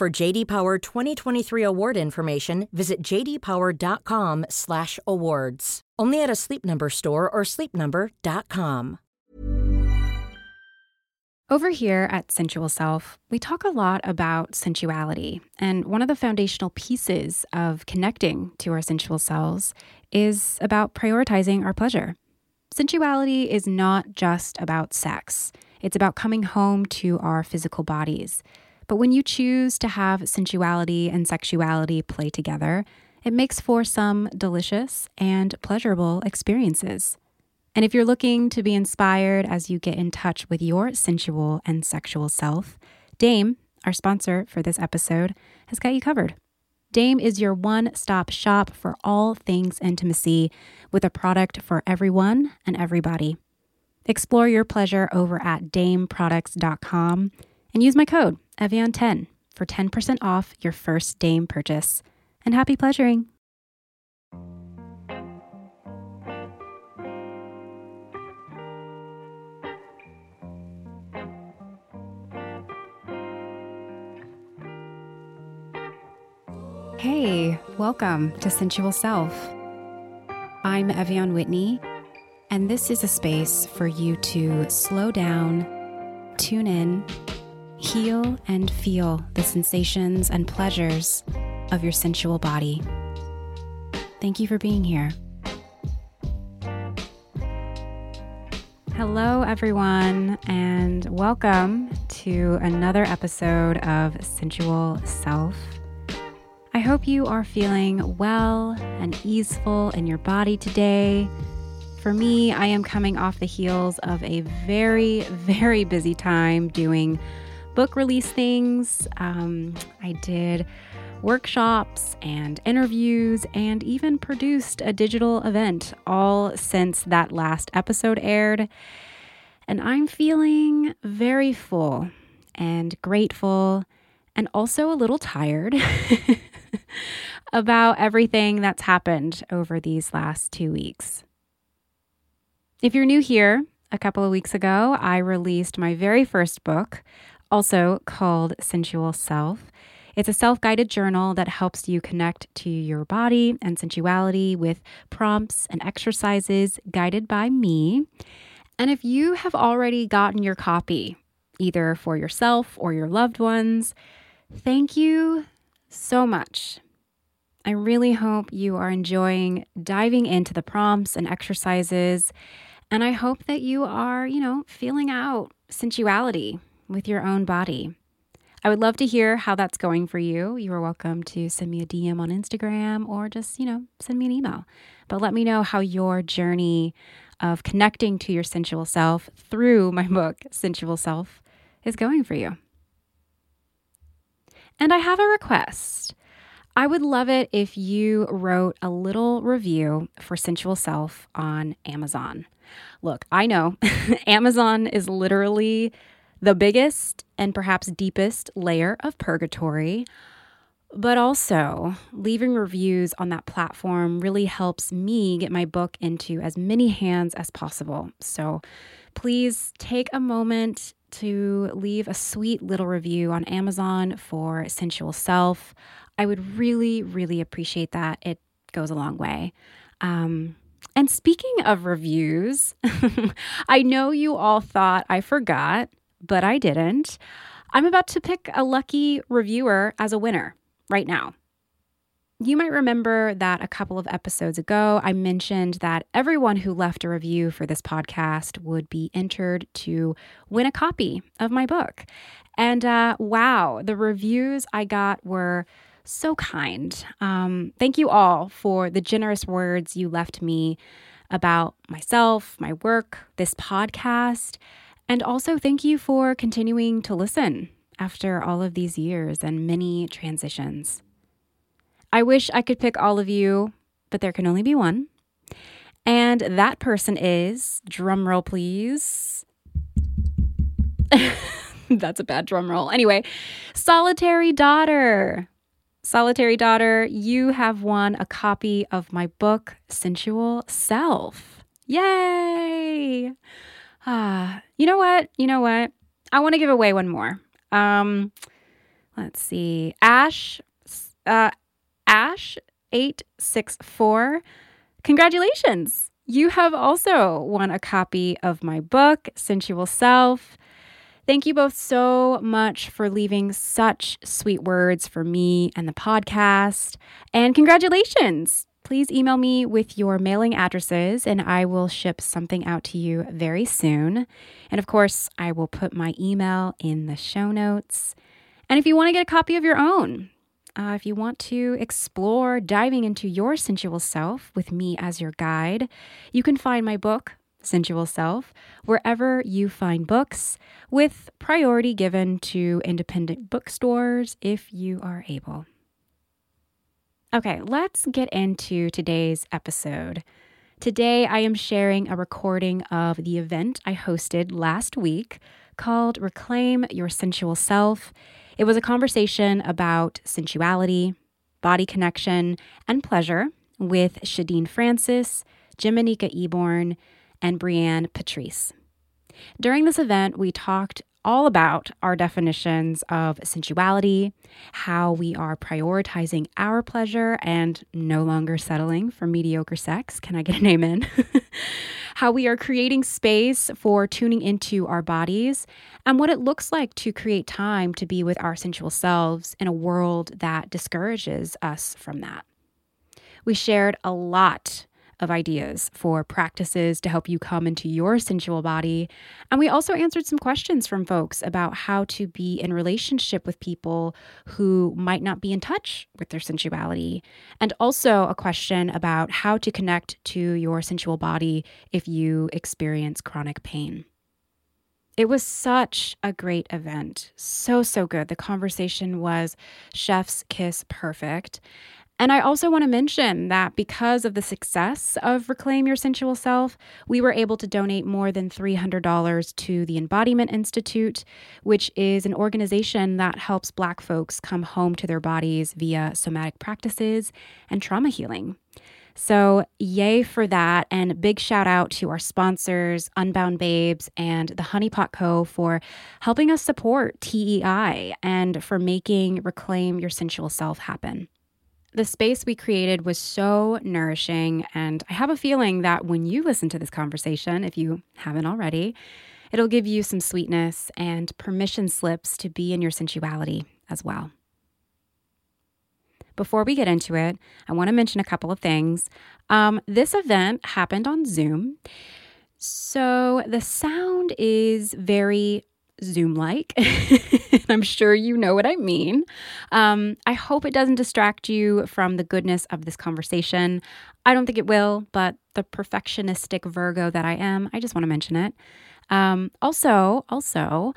For JD Power 2023 award information, visit jdpower.com/awards. Only at a Sleep Number store or sleepnumber.com. Over here at Sensual Self, we talk a lot about sensuality. And one of the foundational pieces of connecting to our sensual selves is about prioritizing our pleasure. Sensuality is not just about sex, it's about coming home to our physical bodies. But when you choose to have sensuality and sexuality play together, it makes for some delicious and pleasurable experiences. And if you're looking to be inspired as you get in touch with your sensual and sexual self, Dame, our sponsor for this episode, has got you covered. Dame is your one stop shop for all things intimacy with a product for everyone and everybody. Explore your pleasure over at dameproducts.com and use my code Evian10 for 10% off your first Dame purchase. And happy pleasuring! Hey, welcome to Sensual Self. I'm Ev'Yan Whitney, and this is a space for you to slow down, tune in, heal, and feel the sensations and pleasures of your sensual body. Thank you for being here. Hello, everyone, and welcome to another episode of Sensual Self. I hope you are feeling well and easeful in your body today. For me, I am coming off the heels of a very, very busy time doing book release things. Um, I did workshops and interviews and even produced a digital event all since that last episode aired. And I'm feeling very full and grateful and also a little tired about everything that's happened over these last two weeks. If you're new here, a couple of weeks ago, I released my very first book, also called Sensual Self. It's a self guided journal that helps you connect to your body and sensuality with prompts and exercises guided by me. And if you have already gotten your copy, either for yourself or your loved ones, thank you so much. I really hope you are enjoying diving into the prompts and exercises. And I hope that you are, you know, feeling out sensuality with your own body. I would love to hear how that's going for you. You are welcome to send me a DM on Instagram or just, you know, send me an email. But let me know how your journey of connecting to your sensual self through my book, Sensual Self, is going for you. And I have a request. I would love it if you wrote a little review for Sensual Self on Amazon. Look, I know Amazon is literally the biggest and perhaps deepest layer of purgatory. But also, leaving reviews on that platform really helps me get my book into as many hands as possible. So please take a moment to leave a sweet little review on Amazon for Sensual Self. I would really, really appreciate that. It goes a long way. Um, and speaking of reviews, I know you all thought I forgot, but I didn't. I'm about to pick a lucky reviewer as a winner right now. You might remember that a couple of episodes ago, I mentioned that everyone who left a review for this podcast would be entered to win a copy of my book. And uh, wow, the reviews I got were so kind. Um, thank you all for the generous words you left me about myself, my work, this podcast. And also, thank you for continuing to listen after all of these years and many transitions. I wish I could pick all of you, but there can only be one. And that person is, drumroll please. That's a bad drum roll. Anyway, Solitary Daughter. Solitary Daughter, you have won a copy of my book, Sensual Self. Yay! Ah, you know what? You know what? I want to give away one more. Um, let's see. Ash, uh, Ash eight six four. Congratulations! You have also won a copy of my book, Sensual Self. Thank you both so much for leaving such sweet words for me and the podcast. And congratulations! Please email me with your mailing addresses and I will ship something out to you very soon. And of course, I will put my email in the show notes. And if you want to get a copy of your own, uh, if you want to explore diving into your sensual self with me as your guide, you can find my book, Sensual Self, wherever you find books, with priority given to independent bookstores if you are able. Okay, let's get into today's episode. Today, I am sharing a recording of the event I hosted last week called Reclaim Your Sensual Self. It was a conversation about sensuality, body connection, and pleasure with Shadeen Francis, Jimanekia Eborn, and Brianne Patrice. During this event, we talked all about our definitions of sensuality, how we are prioritizing our pleasure and no longer settling for mediocre sex. Can I get an amen? how we are creating space for tuning into our bodies, and what it looks like to create time to be with our sensual selves in a world that discourages us from that. We shared a lot of ideas for practices to help you come into your sensual body. And we also answered some questions from folks about how to be in relationship with people who might not be in touch with their sensuality. And also a question about how to connect to your sensual body if you experience chronic pain. It was such a great event. So, so good. The conversation was chef's kiss perfect. And I also want to mention that because of the success of Reclaim Your Sensual Self, we were able to donate more than $300 to the Embodiment Institute, which is an organization that helps Black folks come home to their bodies via somatic practices and trauma healing. So, yay for that. And big shout out to our sponsors, Unbound Babes and the Honeypot Co., for helping us support TEI and for making Reclaim Your Sensual Self happen. The space we created was so nourishing, and I have a feeling that when you listen to this conversation, if you haven't already, it'll give you some sweetness and permission slips to be in your sensuality as well. Before we get into it, I want to mention a couple of things. Um, this event happened on Zoom. So the sound is very Zoom like. I'm sure you know what I mean. Um, I hope it doesn't distract you from the goodness of this conversation. I don't think it will, but the perfectionistic Virgo that I am, I just want to mention it. Um, also, also,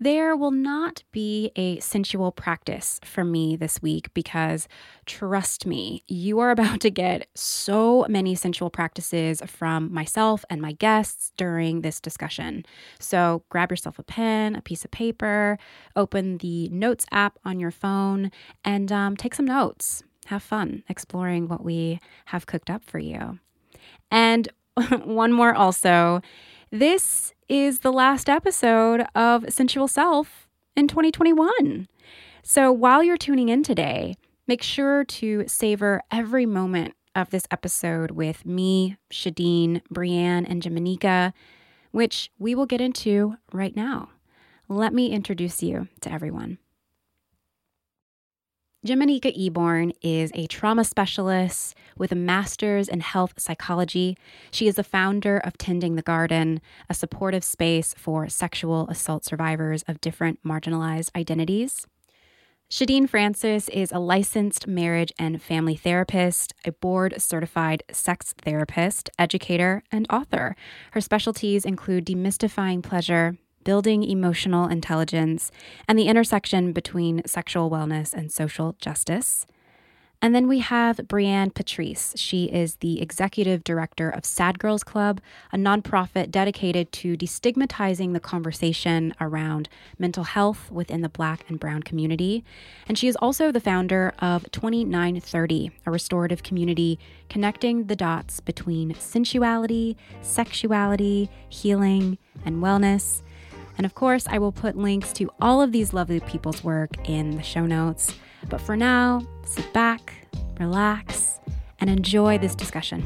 There will not be a sensual practice from me this week because trust me, you are about to get so many sensual practices from myself and my guests during this discussion. So grab yourself a pen, a piece of paper, open the Notes app on your phone, and um, take some notes. Have fun exploring what we have cooked up for you. And one more also. This is the last episode of Sensual Self in 2021. So while you're tuning in today, make sure to savor every moment of this episode with me, Shadeen, Brianne, and Jimanekia, which we will get into right now. Let me introduce you to everyone. Jimanekia Eborn is a trauma specialist with a master's in health psychology. She is the founder of Tending the Garden, a supportive space for sexual assault survivors of different marginalized identities. Shadeen Francis is a licensed marriage and family therapist, a board certified sex therapist, educator, and author. Her specialties include demystifying pleasure, building emotional intelligence, and the intersection between sexual wellness and social justice. And then we have Brianne Patrice. She is the executive director of Sad Girls Club, a nonprofit dedicated to destigmatizing the conversation around mental health within the Black and Brown community. And she is also the founder of 2930, a restorative community connecting the dots between sensuality, sexuality, healing, and wellness. And of course, I will put links to all of these lovely people's work in the show notes. But for now, sit back, relax, and enjoy this discussion.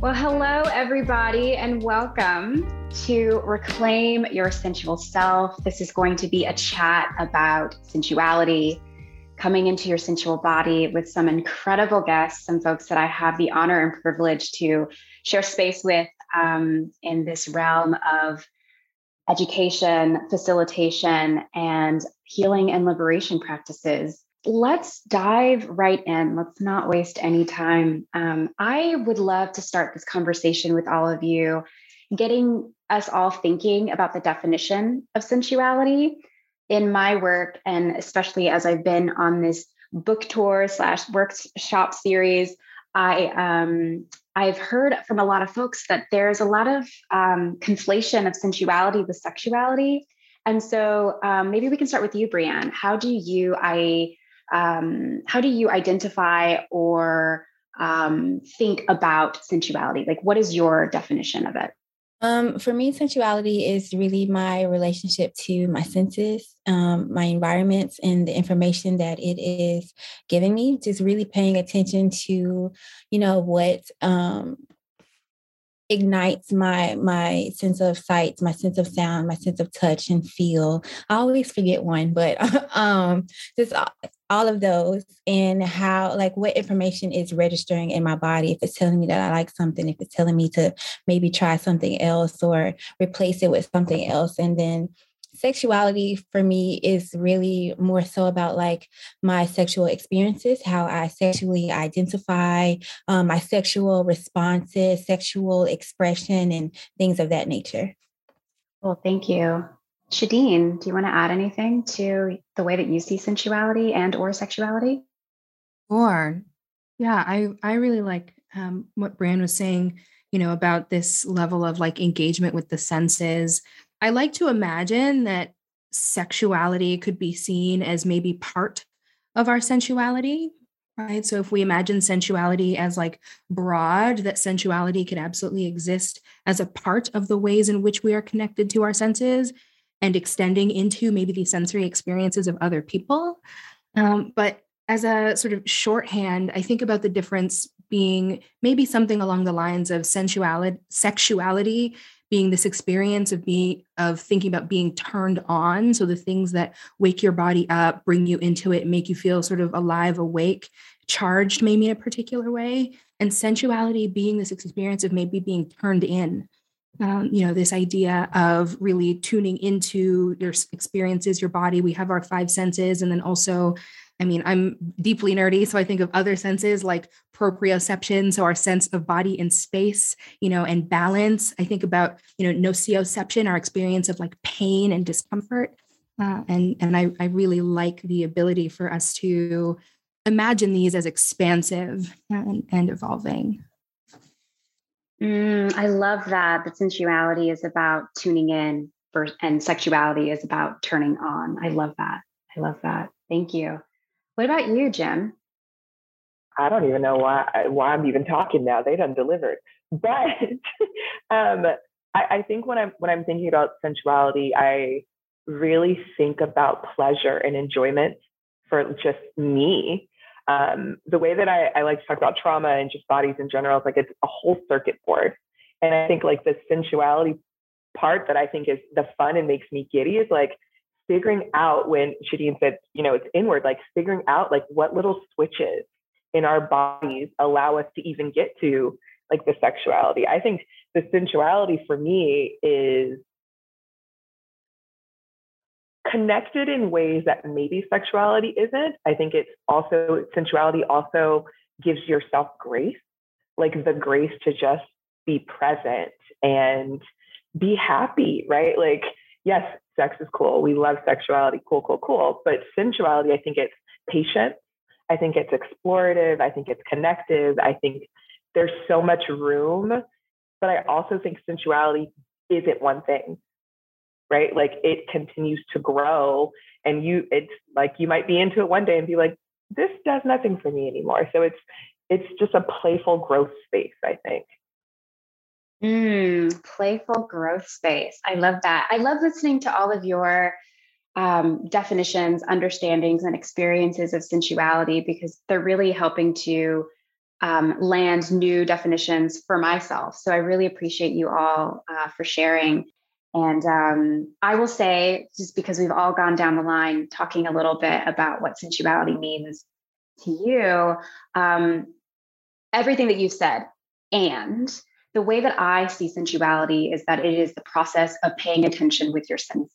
Well, hello, everybody, and welcome to Reclaim Your Sensual Self. This is going to be a chat about sensuality, coming into your sensual body with some incredible guests, some folks that I have the honor and privilege to share space with um, in this realm of education, facilitation, and healing and liberation practices. Let's dive right in. Let's not waste any time. Um, I would love to start this conversation with all of you, getting us all thinking about the definition of sensuality in my work, and especially as I've been on this book tour slash workshop series. I um, I've heard from a lot of folks that there's a lot of um, conflation of sensuality with sexuality. And so um, maybe we can start with you, Brianne. How do you I um, how do you identify or um, think about sensuality? Like, what is your definition of it? Um, for me, sensuality is really my relationship to my senses, um, my environments, and the information that it is giving me. Just really paying attention to, you know, what um, ignites my my sense of sight, my sense of sound, my sense of touch and feel. I always forget one, but um, just all of those and how like what information is registering in my body if it's telling me that i like something if it's telling me to maybe try something else or replace it with something else and then sexuality for me is really more so about like my sexual experiences how i sexually identify um, my sexual responses sexual expression and things of that nature well thank you Shadeen, do you want to add anything to the way that you see sensuality and or sexuality? Sure. Yeah, I I really like um, what Brian was saying. You know about this level of like engagement with the senses. I like to imagine that sexuality could be seen as maybe part of our sensuality, right? So if we imagine sensuality as like broad, that sensuality could absolutely exist as a part of the ways in which we are connected to our senses and extending into maybe the sensory experiences of other people. Um, but as a sort of shorthand, I think about the difference being maybe something along the lines of sensuality, sexuality being this experience of being of thinking about being turned on. So the things that wake your body up, bring you into it, make you feel sort of alive, awake, charged, maybe in a particular way. And sensuality being this experience of maybe being turned in um, you know, this idea of really tuning into your experiences, your body. We have our five senses, and then also, I mean, I'm deeply nerdy, so I think of other senses like proprioception, so our sense of body and space, you know, and balance. I think about, you know, nociception, our experience of like pain and discomfort. Uh, and and I, I really like the ability for us to imagine these as expansive and, and evolving. Mm, I love that. That sensuality is about tuning in, for, and sexuality is about turning on. I love that. I love that. Thank you. What about you, Jim? I don't even know why why I'm even talking now. They done delivered. But um, I, I think when I'm when I'm thinking about sensuality, I really think about pleasure and enjoyment for just me um, the way that I, I like to talk about trauma and just bodies in general is like it's a whole circuit board. And I think like the sensuality part that I think is the fun and makes me giddy is like figuring out when Shadeen said, you know, it's inward, like figuring out like what little switches in our bodies allow us to even get to like the sexuality. I think the sensuality for me is connected in ways that maybe sexuality isn't. I think it's also sensuality also gives yourself grace, like the grace to just be present and be happy, right? Like, yes, sex is cool. We love sexuality, cool, cool, cool. But sensuality, I think it's patient. I think it's explorative. I think it's connective. I think there's so much room. But I also think sensuality isn't one thing right? Like it continues to grow and you it's like you might be into it one day and be like this does nothing for me anymore. So it's it's just a playful growth space, I think. Mm, playful growth space. I love that. I love listening to all of your um, definitions, understandings, and experiences of sensuality because they're really helping to um, land new definitions for myself. So I really appreciate you all uh, for sharing. And um, I will say, just because we've all gone down the line talking a little bit about what sensuality means to you, um, everything that you've said, and the way that I see sensuality is that it is the process of paying attention with your senses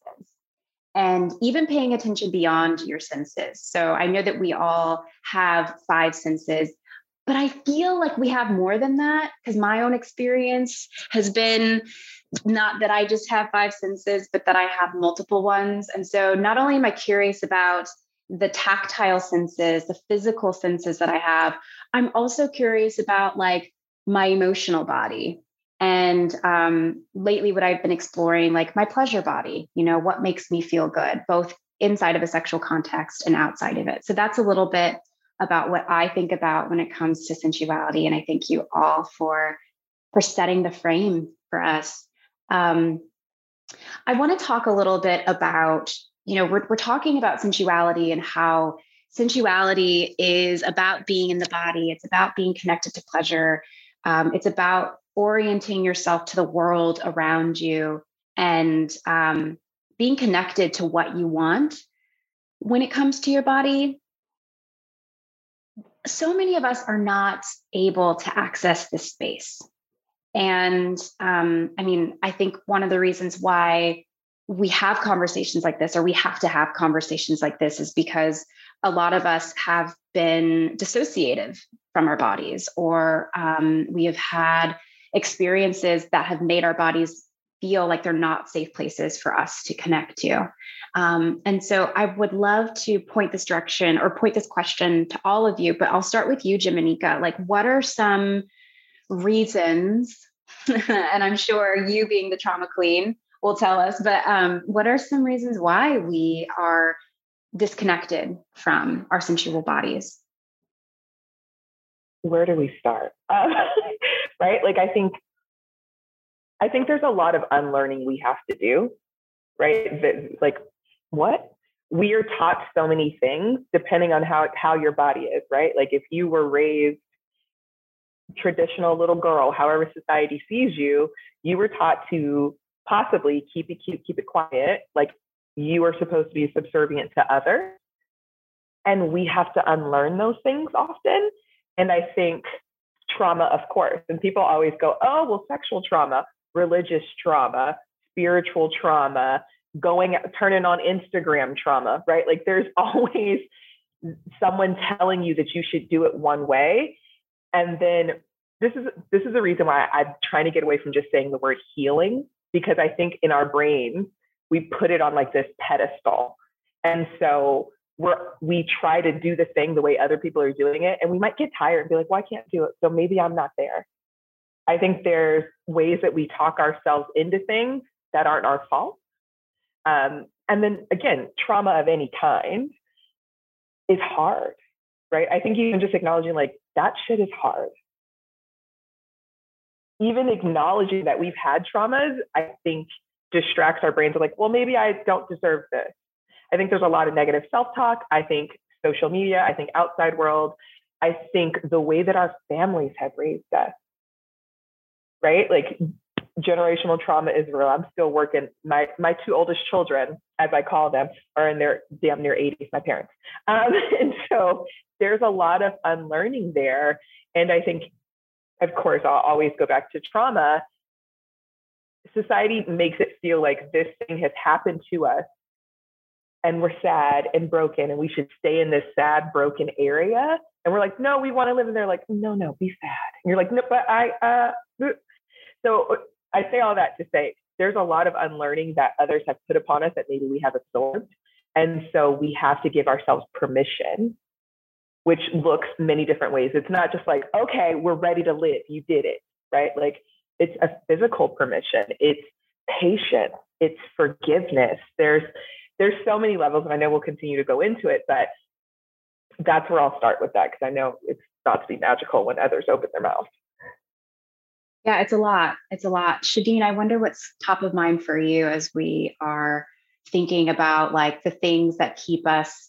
and even paying attention beyond your senses. So I know that we all have five senses, but I feel like we have more than that because my own experience has been not that I just have five senses, but that I have multiple ones. And so not only am I curious about the tactile senses, the physical senses that I have, I'm also curious about like my emotional body. And um, lately, what I've been exploring, like my pleasure body, you know, what makes me feel good, both inside of a sexual context and outside of it. So that's a little bit about what I think about when it comes to sensuality. And I thank you all for for setting the frame for us. Um, I want to talk a little bit about, you know, we're, we're talking about sensuality and how sensuality is about being in the body, it's about being connected to pleasure, um, it's about orienting yourself to the world around you and um, being connected to what you want when it comes to your body. So many of us are not able to access this space. And um, I mean, I think one of the reasons why we have conversations like this, or we have to have conversations like this, is because a lot of us have been dissociative from our bodies, or um, we have had experiences that have made our bodies feel like they're not safe places for us to connect to. Um, and so I would love to point this direction or point this question to all of you, but I'll start with you, Jimanekia. Like, what are some reasons, and I'm sure you being the trauma queen will tell us, but um, what are some reasons why we are disconnected from our sensual bodies? Where do we start? Um, right? Like, I think. I think there's a lot of unlearning we have to do, right? That, like, what? We are taught so many things depending on how how your body is, right? Like if you were raised traditional little girl, however society sees you, you were taught to possibly keep it cute, keep it quiet, like you are supposed to be subservient to others. And we have to unlearn those things often. And I think trauma, of course, and people always go, oh, well, sexual trauma. religious trauma, spiritual trauma, going turning on Instagram trauma, right? Like there's always someone telling you that you should do it one way. And then this is this is the reason why I'm trying to get away from just saying the word healing, because I think in our brain, we put it on like this pedestal. And so we're we try to do the thing the way other people are doing it. And we might get tired and be like, well, I can't do it. So maybe I'm not there. I think there's ways that we talk ourselves into things that aren't our fault. Um, and then again, trauma of any kind is hard, right? I think even just acknowledging like that shit is hard. Even acknowledging that we've had traumas, I think distracts our brains of like, well, maybe I don't deserve this. I think there's a lot of negative self-talk. I think social media, I think outside world, I think the way that our families have raised us, right? Like generational trauma is real. I'm still working. My my two oldest children, as I call them, are in their damn near 80s. My parents, um, and so there's a lot of unlearning there. And I think, of course, I'll always go back to trauma. Society makes it feel like this thing has happened to us, and we're sad and broken, and we should stay in this sad, broken area. And we're like, no, we want to live. And they're like, no, no, be sad. And you're like, no, but I, uh, so I say all that to say there's a lot of unlearning that others have put upon us that maybe we have absorbed. And so we have to give ourselves permission, which looks many different ways. It's not just like, okay, we're ready to live. You did it, right? Like it's a physical permission, it's patience, it's forgiveness. There's there's so many levels, and I know we'll continue to go into it, but that's where I'll start with that because I know it's not to be magical when others open their mouth. Yeah, it's a lot. It's a lot. shadeen I wonder what's top of mind for you as we are thinking about like the things that keep us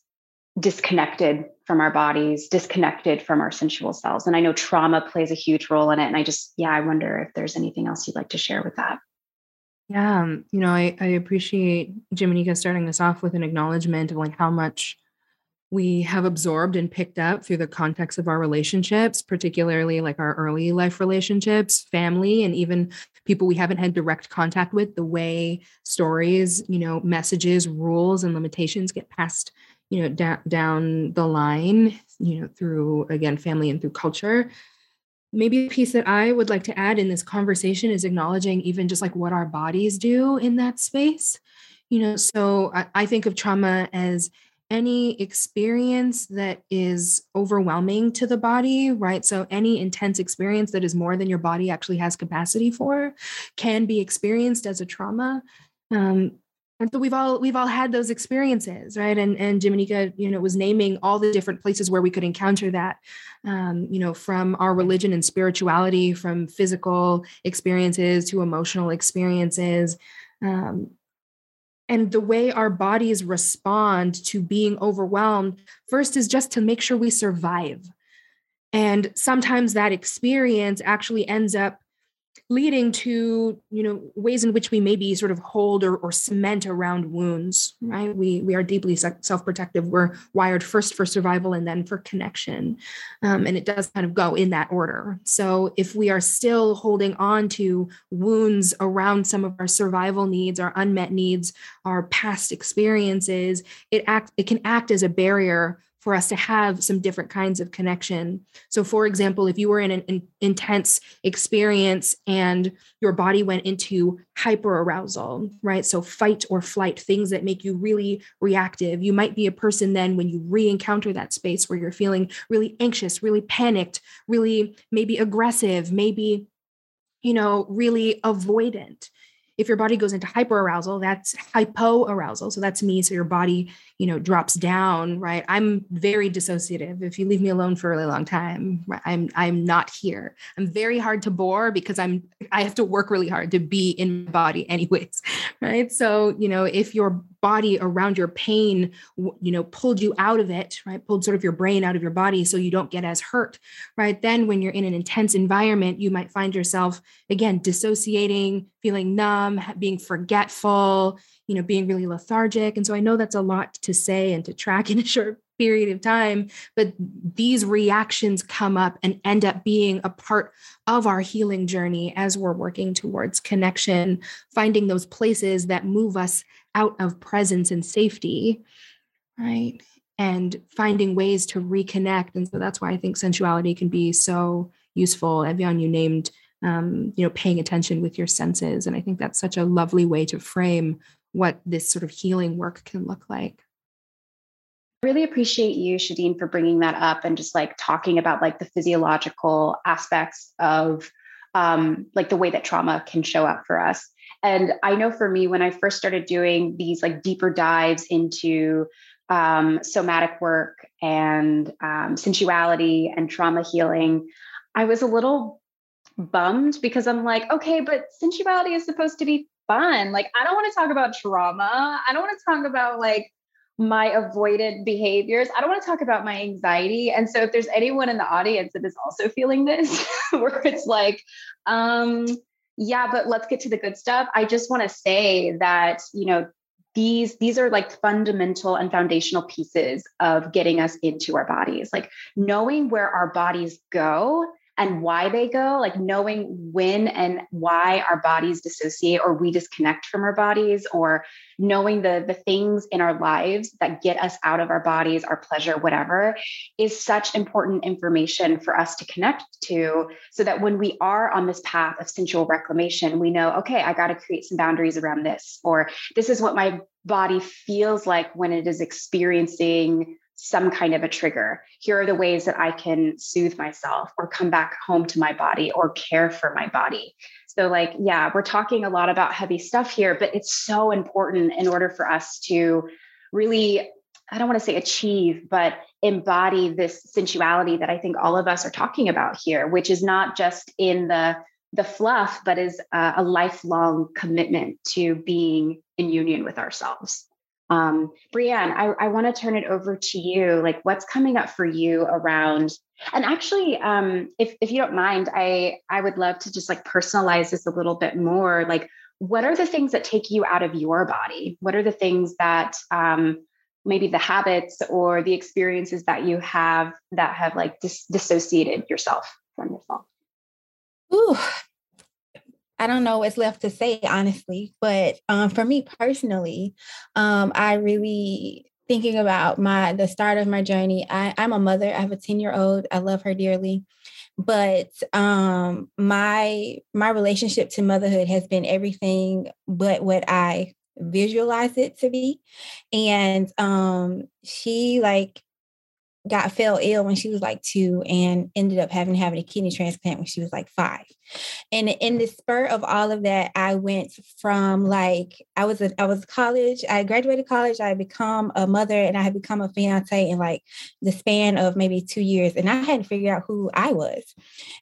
disconnected from our bodies, disconnected from our sensual selves. And I know trauma plays a huge role in it. And I just, yeah, I wonder if there's anything else you'd like to share with that. Yeah, um, you know, I, I appreciate Jimanekia starting us off with an acknowledgement of like how much we have absorbed and picked up through the context of our relationships, particularly like our early life relationships, family, and even people we haven't had direct contact with, the way stories, you know, messages, rules, and limitations get passed, you know, down down the line, you know, through again family and through culture. Maybe a piece that I would like to add in this conversation is acknowledging even just like what our bodies do in that space. You know, so I, I think of trauma as any experience that is overwhelming to the body, right? So, any intense experience that is more than your body actually has capacity for can be experienced as a trauma. Um, and so we've all we've all had those experiences, right? And and Jimanekia, you know, was naming all the different places where we could encounter that, um, you know, from our religion and spirituality, from physical experiences to emotional experiences. Um, and the way our bodies respond to being overwhelmed first is just to make sure we survive and sometimes that experience actually ends up leading to you know ways in which we maybe sort of hold or, or cement around wounds right? We we are deeply self-protective. We're wired first for survival and then for connection. Um, and it does kind of go in that order. So if we are still holding on to wounds around some of our survival needs our unmet needs our past experiences it act it can act as a barrier for us to have some different kinds of connection. So, for example, if you were in an in, intense experience and your body went into hyper arousal, right? So, fight or flight, things that make you really reactive. You might be a person then when you re encounter that space where you're feeling really anxious, really panicked, really maybe aggressive, maybe, you know, really avoidant if your body goes into hyperarousal, that's hypoarousal. So that's me. So your body, you know, drops down, right? I'm very dissociative. If you leave me alone for a really long time, I'm I'm not here. I'm very hard to bore because I'm I have to work really hard to be in my body anyways, right? So, you know, if your body around your pain you know pulled you out of it right? Pulled sort of your brain out of your body so you don't get as hurt right? Then when you're in an intense environment you might find yourself again dissociating feeling numb being forgetful you know being really lethargic. And so i know that's a lot to say and to track in a short period of time but these reactions come up and end up being a part of our healing journey as we're working towards connection finding those places that move us out of presence and safety right? And finding ways to reconnect. And so that's why i think sensuality can be so useful. Ev'Yan you named um, you know paying attention with your senses. And i think that's such a lovely way to frame what this sort of healing work can look like. Really appreciate you shadeen for bringing that up and just like talking about like the physiological aspects of um, like the way that trauma can show up for us and i know for me when i first started doing these like deeper dives into um, somatic work and um, sensuality and trauma healing i was a little bummed because i'm like okay but sensuality is supposed to be fun like i don't want to talk about trauma i don't want to talk about like my avoided behaviors. I don't want to talk about my anxiety. And so if there's anyone in the audience that is also feeling this, where it's like, um, yeah, but let's get to the good stuff. I just want to say that, you know, these these are like fundamental and foundational pieces of getting us into our bodies like knowing where our bodies go and why they go, like knowing when and why our bodies dissociate or we disconnect from our bodies, or knowing the, the things in our lives that get us out of our bodies, our pleasure, whatever, is such important information for us to connect to so that when we are on this path of sensual reclamation, we know, okay, I got to create some boundaries around this, or this is what my body feels like when it is experiencing some kind of a trigger. Here are the ways that I can soothe myself or come back home to my body or care for my body. So, like, yeah, we're talking a lot about heavy stuff here, but it's so important in order for us to really, I don't want to say achieve, but embody this sensuality that I think all of us are talking about here, which is not just in the the fluff, but is a, a lifelong commitment to being in union with ourselves. Um, Brianne, I, I want to turn it over to you. Like, what's coming up for you around? And actually, um, if if you don't mind, I I would love to just like personalize this a little bit more. Like, what are the things that take you out of your body? What are the things that um, maybe the habits or the experiences that you have that have like dis- dissociated yourself from yourself? Ooh, I don't know what's left to say, honestly. But um, for me personally, um, I really thinking about my the start of my journey. I, I'm a mother. I have a 10 year old. I love her dearly. But um, my my relationship to motherhood has been everything but what I visualize it to be. And um, she like got fell ill when she was like two and ended up having to have a kidney transplant when she was like five. And in the spur of all of that, I went from like I was a, I was college, I graduated college, I had become a mother and I had become a fiance in like the span of maybe two years. And I hadn't figured out who I was.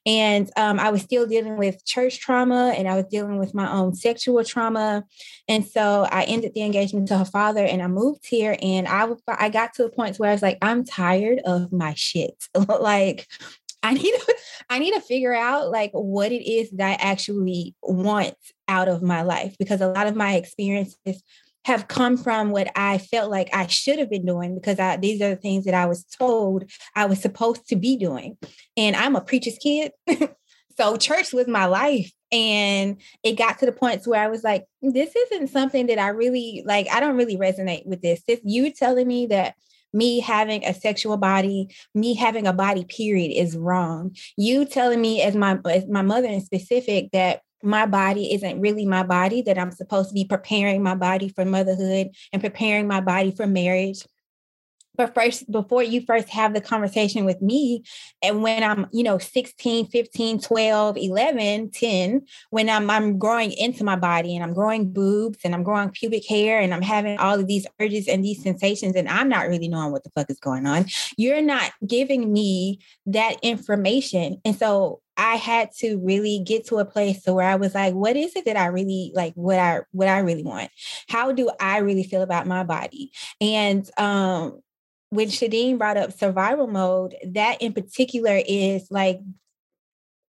And um, I was still dealing with church trauma and I was dealing with my own sexual trauma. And so I ended the engagement to her father and I moved here and I I got to a point where I was like, I'm tired of my shit. like I need to I need to figure out like what it is that I actually want out of my life because a lot of my experiences have come from what I felt like I should have been doing because I, these are the things that I was told I was supposed to be doing. And I'm a preacher's kid. so church was my life. And it got to the point where I was like, this isn't something that I really like. I don't really resonate with this. If you telling me that me having a sexual body, me having a body period is wrong. You telling me as my as my mother in specific that my body isn't really my body, that I'm supposed to be preparing my body for motherhood and preparing my body for marriage but first before you first have the conversation with me and when i'm you know 16 15 12 11 10 when i'm i'm growing into my body and i'm growing boobs and i'm growing pubic hair and i'm having all of these urges and these sensations and i'm not really knowing what the fuck is going on you're not giving me that information and so I had to really get to a place to where I was like, what is it that I really like what I what I really want? How do I really feel about my body? And um when Shadeen brought up survival mode, that in particular is like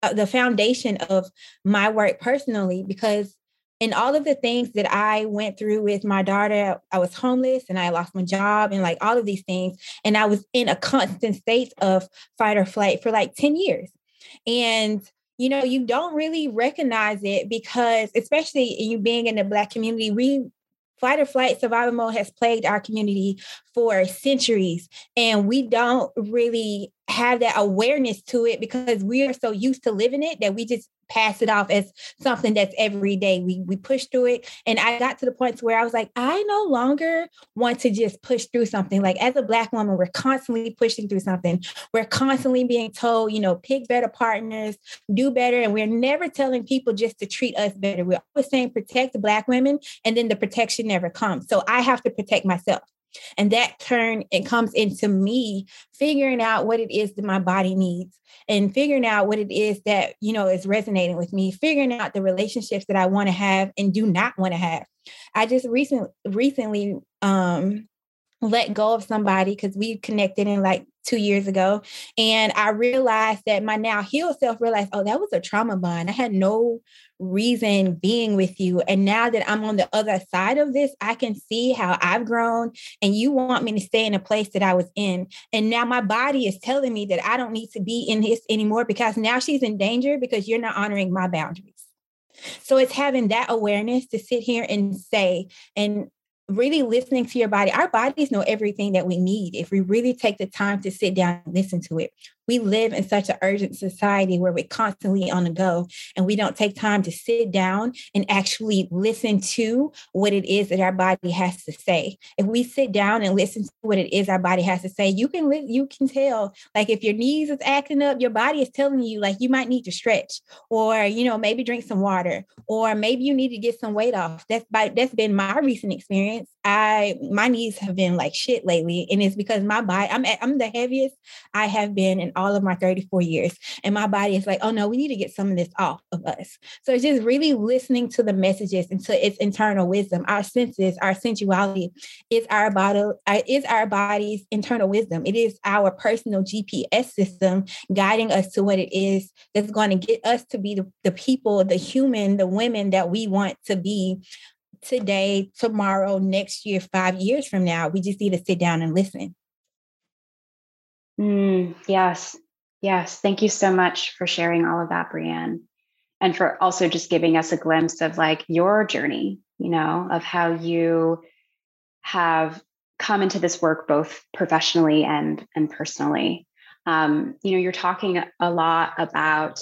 uh, the foundation of my work personally because in all of the things that I went through with my daughter, I was homeless and I lost my job and like all of these things. And I was in a constant state of fight or flight for like 10 years. And you know, you don't really recognize it because, especially you being in the Black community, we Fight or flight survival mode has plagued our community for centuries, and we don't really have that awareness to it because we are so used to living it that we just pass it off as something that's every day. We we push through it. And I got to the point where I was like, I no longer want to just push through something. Like as a black woman, we're constantly pushing through something. We're constantly being told, you know, pick better partners, do better. And we're never telling people just to treat us better. We're always saying protect black women, and then the protection never comes. So I have to protect myself. And that turn it comes into me figuring out what it is that my body needs and figuring out what it is that, you know, is resonating with me, figuring out the relationships that I want to have and do not want to have. I just recently recently um let go of somebody because we connected in like two years ago. And I realized that my now healed self realized, oh, that was a trauma bond. I had no reason being with you. And now that I'm on the other side of this, I can see how I've grown and you want me to stay in a place that I was in. And now my body is telling me that I don't need to be in this anymore because now she's in danger because you're not honoring my boundaries. So it's having that awareness to sit here and say, and really listening to your body. Our bodies know everything that we need if we really take the time to sit down and listen to it we live in such an urgent society where we're constantly on the go and we don't take time to sit down and actually listen to what it is that our body has to say. If we sit down and listen to what it is our body has to say, you can li- you can tell like if your knees is acting up, your body is telling you like you might need to stretch or you know maybe drink some water or maybe you need to get some weight off. That's by that's been my recent experience. I my knees have been like shit lately and it's because my body I'm at, I'm the heaviest I have been in all of my 34 years. And my body is like, oh no, we need to get some of this off of us. So it's just really listening to the messages and to its internal wisdom. Our senses, our sensuality is our body, uh, is our body's internal wisdom. It is our personal GPS system guiding us to what it is that's going to get us to be the, the people, the human, the women that we want to be today, tomorrow, next year, five years from now. We just need to sit down and listen. Mm, yes. Yes. Thank you so much for sharing all of that, Brianne. And for also just giving us a glimpse of like your journey, you know, of how you have come into this work both professionally and and personally. Um, you know, you're talking a lot about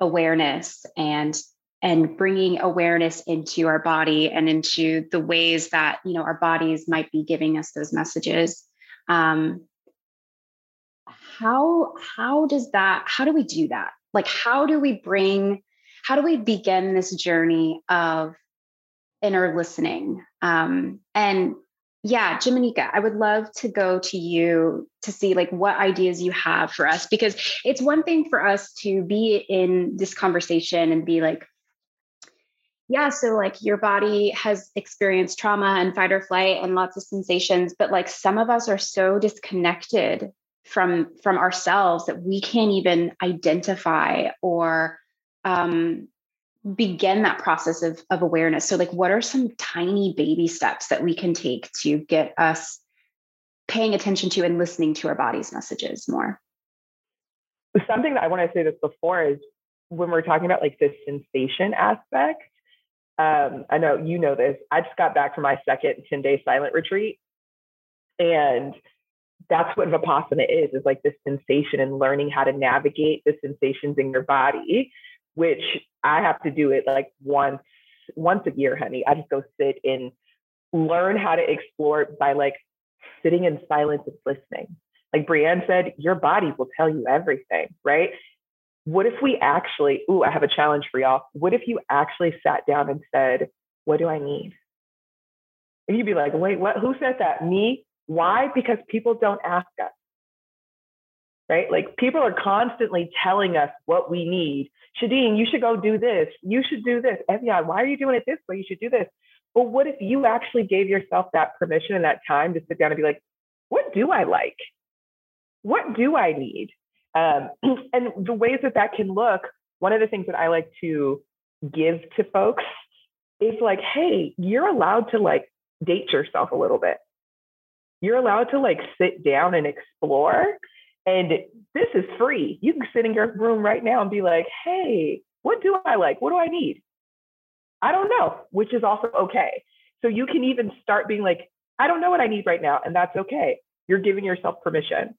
awareness and and bringing awareness into our body and into the ways that you know our bodies might be giving us those messages um, how how does that how do we do that? Like how do we bring how do we begin this journey of inner listening? Um, and yeah Jimanekia, i would love to go to you to see like what ideas you have for us because it's one thing for us to be in this conversation and be like yeah so like your body has experienced trauma and fight or flight and lots of sensations but like some of us are so disconnected from from ourselves that we can't even identify or um, begin that process of, of awareness. So like what are some tiny baby steps that we can take to get us paying attention to and listening to our body's messages more? Something that i want to say this before is when we're talking about like this sensation aspect um, i know you know this i just got back from my second 10 day silent retreat and that's what vipassana is is like this sensation and learning how to navigate the sensations in your body which i have to do it like once once a year honey i just go sit and learn how to explore by like sitting in silence and listening. Like Brianne said, your body will tell you everything, right? What if we actually, ooh, I have a challenge for y'all. What if you actually sat down and said, what do I need? And you'd be like, wait, what? Who said that? Me? Why? Because people don't ask us. Right? Like people are constantly telling us what we need. Shadeen, you should go do this. You should do this. Ev'Yan, why are you doing it this way? You should do this. But what if you actually gave yourself that permission and that time to sit down and be like, what do I like? What do I need? Um, and the ways that that can look, one of the things that I like to give to folks is like, hey, you're allowed to like date yourself a little bit. You're allowed to like sit down and explore. And this is free. You can sit in your room right now and be like, hey, what do I like? What do I need? I don't know, which is also okay. So you can even start being like, I don't know what I need right now. And that's okay. You're giving yourself permission,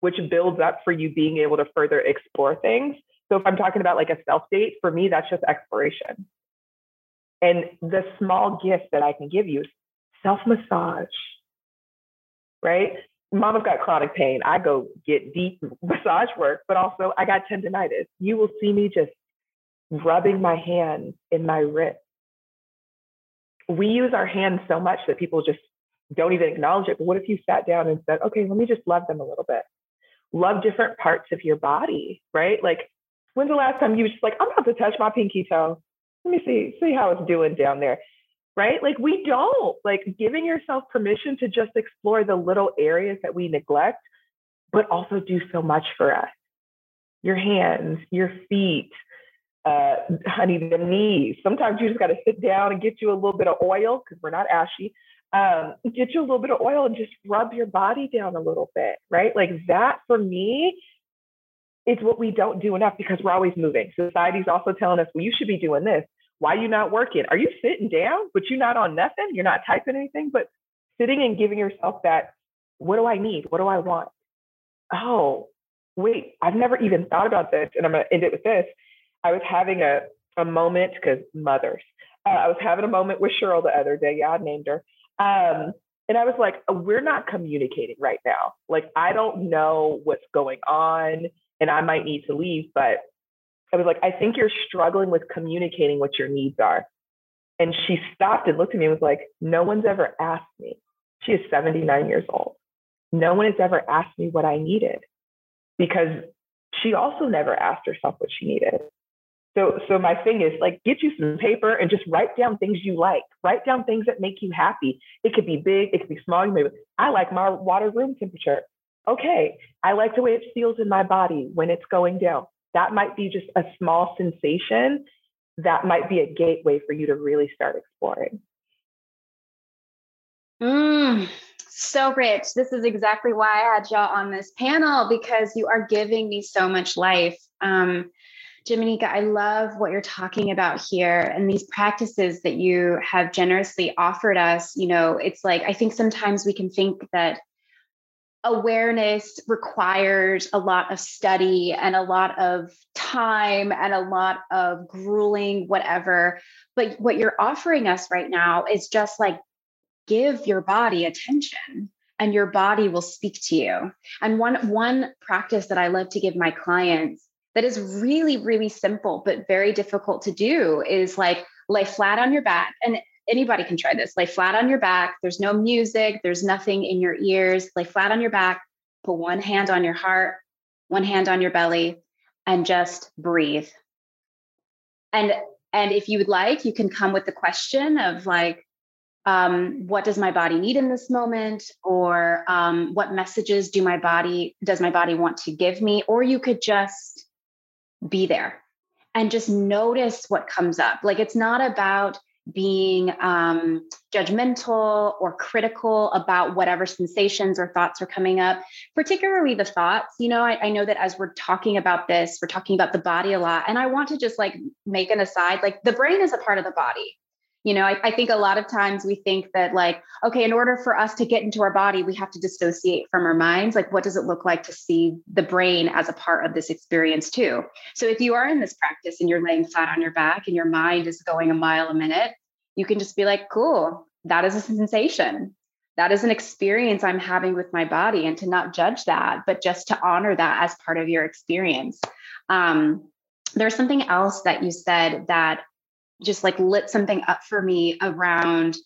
which builds up for you being able to further explore things. So if I'm talking about like a self date, for me, that's just exploration. And the small gift that I can give you self massage, right? Mama's got chronic pain. I go get deep massage work, but also I got tendonitis. You will see me just rubbing my hands in my wrist. We use our hands so much that people just don't even acknowledge it. But what if you sat down and said, okay, let me just love them a little bit? Love different parts of your body, right? Like, when's the last time you was just like, I'm about to touch my pinky toe? Let me see, see how it's doing down there right? Like we don't like giving yourself permission to just explore the little areas that we neglect, but also do so much for us. Your hands, your feet, uh, honey, the knees. Sometimes you just got to sit down and get you a little bit of oil because we're not ashy. Um, get you a little bit of oil and just rub your body down a little bit, right? Like that for me is what we don't do enough because we're always moving. Society's also telling us, well, you should be doing this. Why you not working? Are you sitting down, but you're not on nothing? You're not typing anything, but sitting and giving yourself that, what do I need? What do I want? Oh, wait, I've never even thought about this. And I'm going to end it with this. I was having a, a moment because mothers. Uh, I was having a moment with Cheryl the other day. Yeah, I named her. Um, and I was like, oh, we're not communicating right now. Like, I don't know what's going on and I might need to leave, but I was like, I think you're struggling with communicating what your needs are. And she stopped and looked at me and was like, No one's ever asked me. She is 79 years old. No one has ever asked me what I needed because she also never asked herself what she needed. So, so my thing is like, get you some paper and just write down things you like. Write down things that make you happy. It could be big, it could be small. You may, I like my water room temperature. Okay, I like the way it feels in my body when it's going down that might be just a small sensation that might be a gateway for you to really start exploring. Mm, so rich. This is exactly why I had y'all on this panel because you are giving me so much life. Um, Jimanekia, I love what you're talking about here and these practices that you have generously offered us. You know, it's like I think sometimes we can think that awareness requires a lot of study and a lot of time and a lot of grueling whatever. But what you're offering us right now is just like give your body attention and your body will speak to you. And one one practice that i love to give my clients that is really really simple but very difficult to do is like lay flat on your back. And anybody can try this. Lay flat on your back. There's no music, there's nothing in your ears. Lay flat on your back, put one hand on your heart, one hand on your belly, and just breathe. And and if you would like, you can come with the question of like, um, what does my body need in this moment, or um, what messages do my body does my body want to give me, or you could just be there and just notice what comes up. Like it's not about being um, judgmental or critical about whatever sensations or thoughts are coming up, particularly the thoughts. You know, I, I, know that as we're talking about this, we're talking about the body a lot. And I want to just like make an aside like the brain is a part of the body. You know, I, I think a lot of times we think that, like, okay, in order for us to get into our body, we have to dissociate from our minds. Like, what does it look like to see the brain as a part of this experience, too? So, if you are in this practice and you're laying flat on your back and your mind is going a mile a minute, you can just be like, cool, that is a sensation. that is an experience I'm having with my body and to not judge that, but just to honor that as part of your experience. Um, there's something else that you said that just like lit something up for me around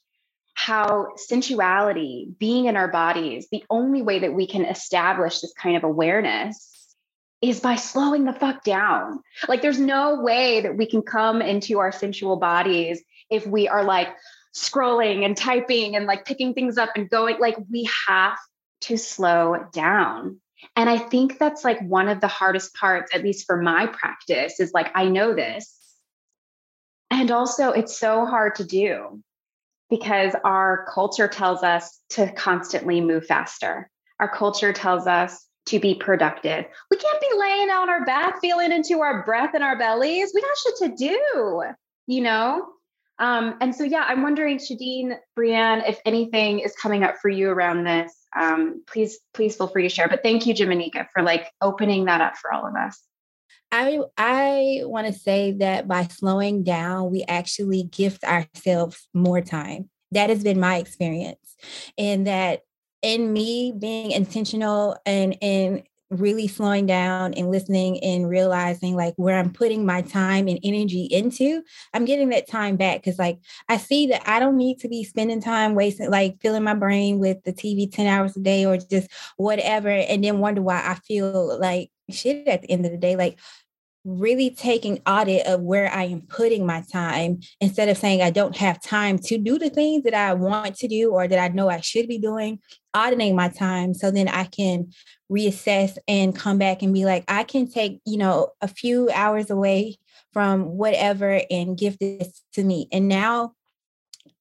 how sensuality, being in our bodies, the only way that we can establish this kind of awareness is by slowing the fuck down. Like, there's no way that we can come into our sensual bodies if we are like scrolling and typing and like picking things up and going. Like, we have to slow down. And I think that's like one of the hardest parts, at least for my practice, is like, I know this. And also, it's so hard to do because our culture tells us to constantly move faster. Our culture tells us to be productive. We can't be laying on our back, feeling into our breath and our bellies. We got shit to do, you know? Um, and so, yeah, I'm wondering, Shadeen, Brianne, if anything is coming up for you around this, um, please, please feel free to share. But thank you, Jimanekia, for like opening that up for all of us. I I want to say that by slowing down, we actually gift ourselves more time. That has been my experience. And that in me being intentional and and really slowing down and listening and realizing like where I'm putting my time and energy into, I'm getting that time back. Cause like I see that I don't need to be spending time wasting, like filling my brain with the TV 10 hours a day or just whatever. And then wonder why I feel like shit at the end of the day. Like really taking audit of where I am putting my time instead of saying I don't have time to do the things that I want to do or that I know I should be doing, auditing my time so then I can reassess and come back and be like, I can take, you know, a few hours away from whatever and give this to me. And now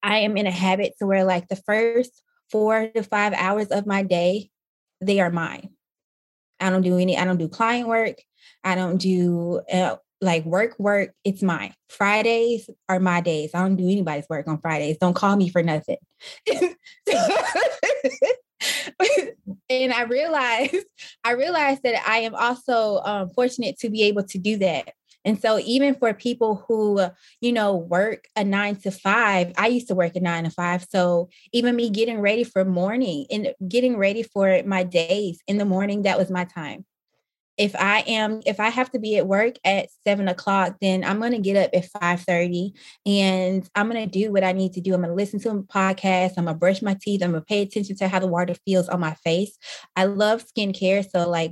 I am in a habit to where like the first four to five hours of my day, they are mine. I don't do any, I don't do client work. I don't do uh, like work, work. It's mine. Fridays are my days. I don't do anybody's work on Fridays. Don't call me for nothing. and I realized, I realized that I am also um, fortunate to be able to do that. And so, even for people who, you know, work a nine to five, I used to work a nine to five. So, even me getting ready for morning and getting ready for my days in the morning, that was my time if I am, if I have to be at work at seven o'clock, then I'm to get up at 5:30 and I'm to do what I need to do. I'm to listen to a podcast. I'm to brush my teeth. I'm to pay attention to how the water feels on my face. I love skincare. So like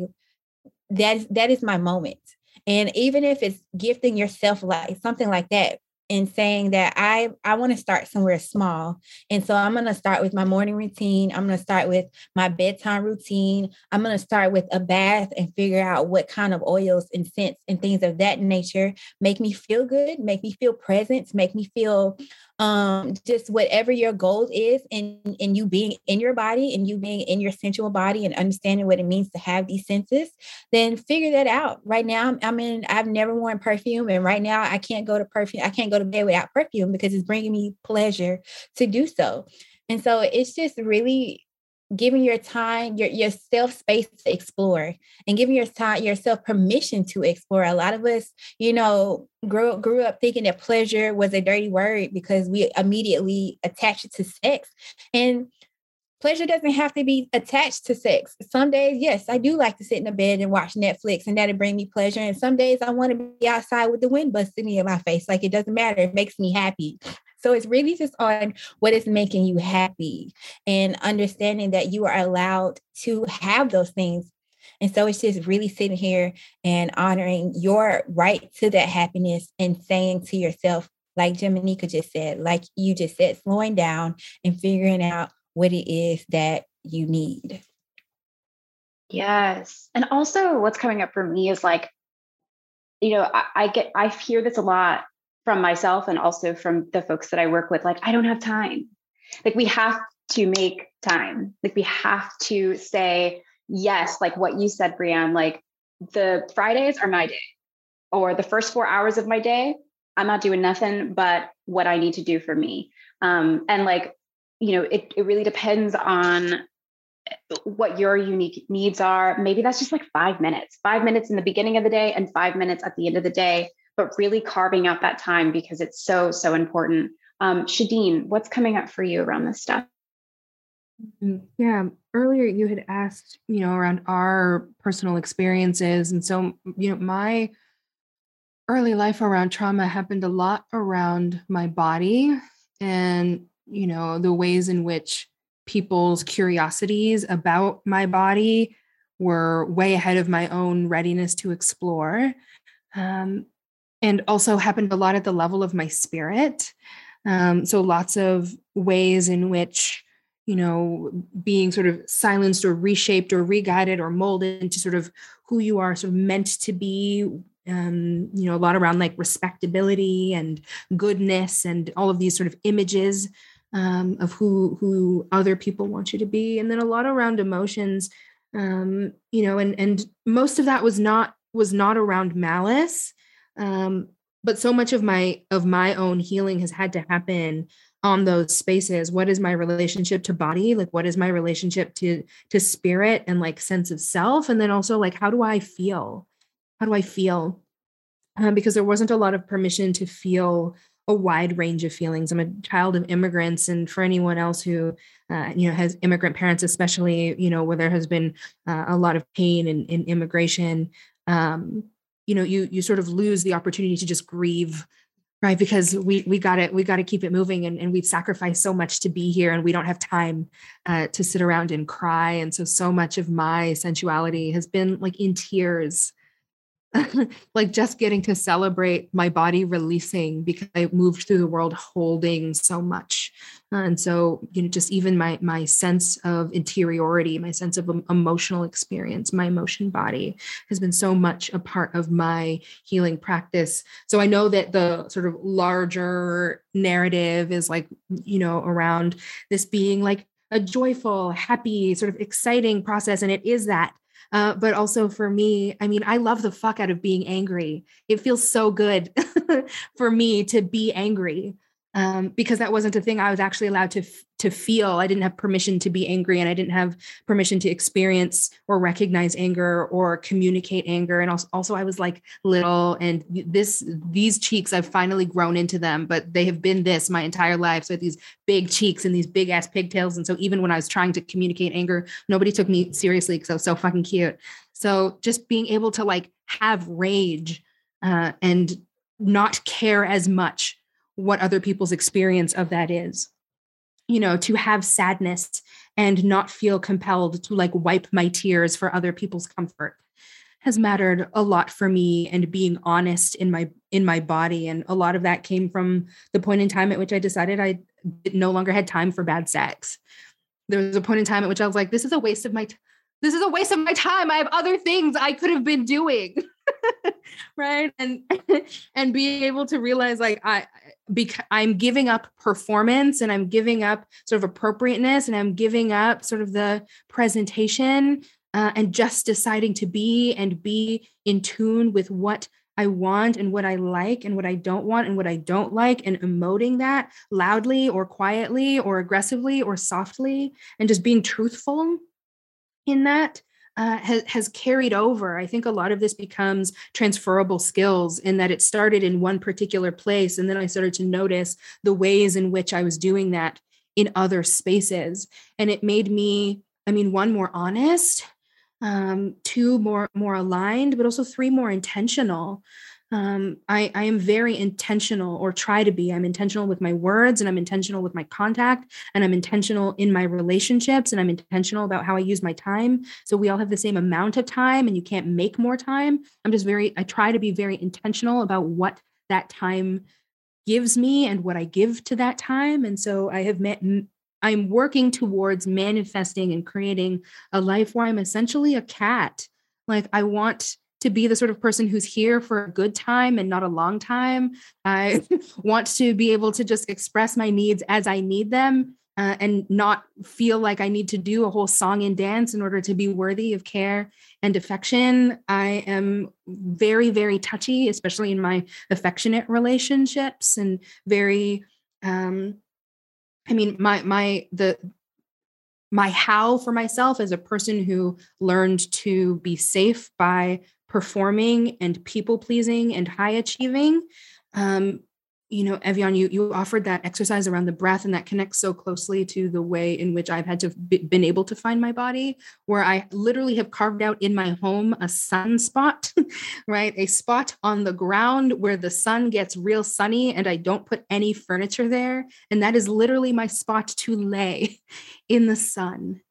that, that is my moment. And even if it's gifting yourself like something like that, and saying that I I want to start somewhere small. And so I'm going to start with my morning routine. I'm going to start with my bedtime routine. I'm going to start with a bath and figure out what kind of oils and scents and things of that nature make me feel good, make me feel present, make me feel um just whatever your goal is and and you being in your body and you being in your sensual body and understanding what it means to have these senses then figure that out. Right now i'm in i've never worn perfume and right now i can't go to perfume i can't go to bed without perfume because it's bringing me pleasure to do so. And so it's just really giving your time, your yourself space to explore and giving your time yourself permission to explore. A lot of us, you know, grew grew up thinking that pleasure was a dirty word because we immediately attach it to sex. And pleasure doesn't have to be attached to sex. Some days, yes, I do like to sit in the bed and watch Netflix and that'll bring me pleasure. And some days I want to be outside with the wind busting me in my face. Like it doesn't matter. It makes me happy. So it's really just on what is making you happy and understanding that you are allowed to have those things. And so it's just really sitting here and honoring your right to that happiness and saying to yourself, like Jimanekia just said, like you just said, slowing down and figuring out what it is that you need. Yes. And also what's coming up for me is like, you know, I, I get I hear this a lot from myself and also from the folks that I work with, like, I don't have time. Like, we have to make time. Like, we have to say, yes, like what you said, Brianne, like the Fridays are my day, or the first four hours of my day, I'm not doing nothing but what I need to do for me. Um, and like, you know, it, it really depends on what your unique needs are. Maybe that's just like five minutes, five minutes in the beginning of the day and five minutes at the end of the day but really carving out that time because it's so, so important. Um, Shadeen, what's coming up for you around this stuff? Mm, yeah. Earlier, you had asked, you know, around our personal experiences. And so, you know, my early life around trauma happened a lot around my body and, you know, the ways in which people's curiosities about my body were way ahead of my own readiness to explore. Um, and also happened a lot at the level of my spirit. Um, so lots of ways in which, you know, being sort of silenced or reshaped or reguided or molded into sort of who you are sort of meant to be. Um, you know, a lot around like respectability and goodness and all of these sort of images um, of who who other people want you to be, and then a lot around emotions. Um, you know, and and most of that was not was not around malice um, but so much of my of my own healing has had to happen on those spaces. What is my relationship to body? Like what is my relationship to to spirit and like sense of self? And then also like how do i feel? How do i feel? Um, because there wasn't a lot of permission to feel a wide range of feelings. I'm a child of immigrants and for anyone else who uh, you know has immigrant parents especially you know where there has been uh, a lot of pain in, in immigration um, you know you you sort of lose the opportunity to just grieve right? Because we we got it we got to keep it moving and, and we've sacrificed so much to be here and we don't have time uh, to sit around and cry. And so so much of my sensuality has been like in tears. Like just getting to celebrate my body releasing because I moved through the world holding so much. And so, you know, just even my my sense of interiority, my sense of emotional experience, my emotion body has been so much a part of my healing practice. So I know that the sort of larger narrative is like, you know, around this being like a joyful, happy, sort of exciting process. And it is that. Uh, but also for me, I mean, I love the fuck out of being angry. It feels so good for me to be angry um, because that wasn't a thing I was actually allowed to f- to feel. I didn't have permission to be angry, and I didn't have permission to experience or recognize anger or communicate anger. And also, also I was like little, and this these cheeks I've finally grown into them, but they have been this my entire life. So these big cheeks and these big ass pigtails, and so even when I was trying to communicate anger, nobody took me seriously because I was so fucking cute. So just being able to like have rage uh, and not care as much what other people's experience of that is. You know to have sadness and not feel compelled to like wipe my tears for other people's comfort has mattered a lot for me and being honest in my in my body. And a lot of that came from the point in time at which i decided i no longer had time for bad sex. There was a point in time at which i was like this is a waste of my t- this is a waste of my time. I have other things i could have been doing. Right? And and being able to realize like i because i'm giving up performance and i'm giving up sort of appropriateness and i'm giving up sort of the presentation uh, and just deciding to be and be in tune with what I want and what I like and what I don't want and what I don't like, and emoting that loudly or quietly or aggressively or softly, and just being truthful in that uh, has, has carried over. I think a lot of this becomes transferable skills in that it started in one particular place. And then I started to notice the ways in which I was doing that in other spaces. And it made me, I mean, one, more honest, um, two, more, more aligned, but also three, more intentional um, I, I am very intentional or try to be. I'm intentional with my words and I'm intentional with my contact and I'm intentional in my relationships and I'm intentional about how I use my time. So we all have the same amount of time and you can't make more time. I'm just very, I try to be very intentional about what that time gives me and what I give to that time. And so I have met, I'm working towards manifesting and creating a life where I'm essentially a cat. Like I want to be the sort of person who's here for a good time and not a long time. I want to be able to just express my needs as I need them uh, and not feel like I need to do a whole song and dance in order to be worthy of care and affection. I am very, very touchy, especially in my affectionate relationships, and very, um, I mean, my, my, the, my how for myself as a person who learned to be safe by performing and people pleasing and high achieving um, you know, Ev'Yan, you you offered that exercise around the breath, and that connects so closely to the way in which I've had to be, been able to find my body, where I literally have carved out in my home a sun spot, right, a spot on the ground where the sun gets real sunny, and I don't put any furniture there, and that is literally my spot to lay in the sun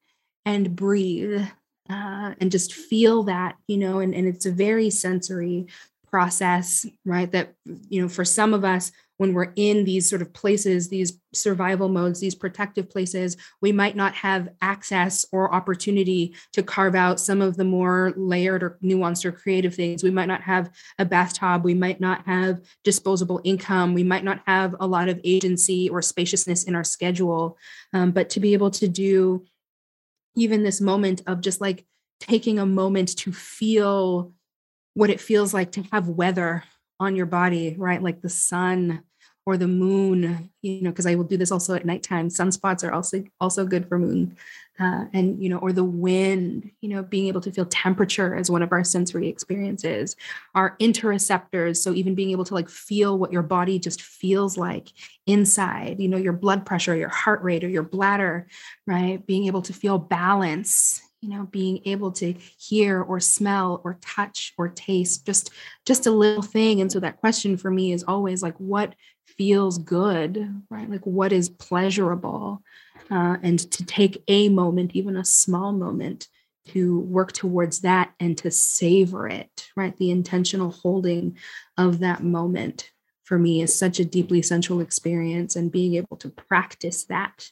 and breathe uh, and just feel that, you know, and, and it's a very sensory process, right? That, you know, for some of us, when we're in these sort of places, these survival modes, these protective places, we might not have access or opportunity to carve out some of the more layered or nuanced or creative things. We might not have a bathtub. We might not have disposable income. We might not have a lot of agency or spaciousness in our schedule. Um, but to be able to do even this moment of just like taking a moment to feel what it feels like to have weather on your body, right? Like the sun or the moon, you know, because I will do this also at nighttime. Sunspots are also also good for moon, uh, and you know, or the wind. You know, being able to feel temperature as one of our sensory experiences. Our interoceptors, so even being able to like feel what your body just feels like inside. You know, your blood pressure, your heart rate, or your bladder, right? Being able to feel balance you know being able to hear or smell or touch or taste just just a little thing and so that question for me is always like what feels good right? Like what is pleasurable uh, and to take a moment even a small moment to work towards that and to savor it right? The intentional holding of that moment for me is such a deeply sensual experience and being able to practice that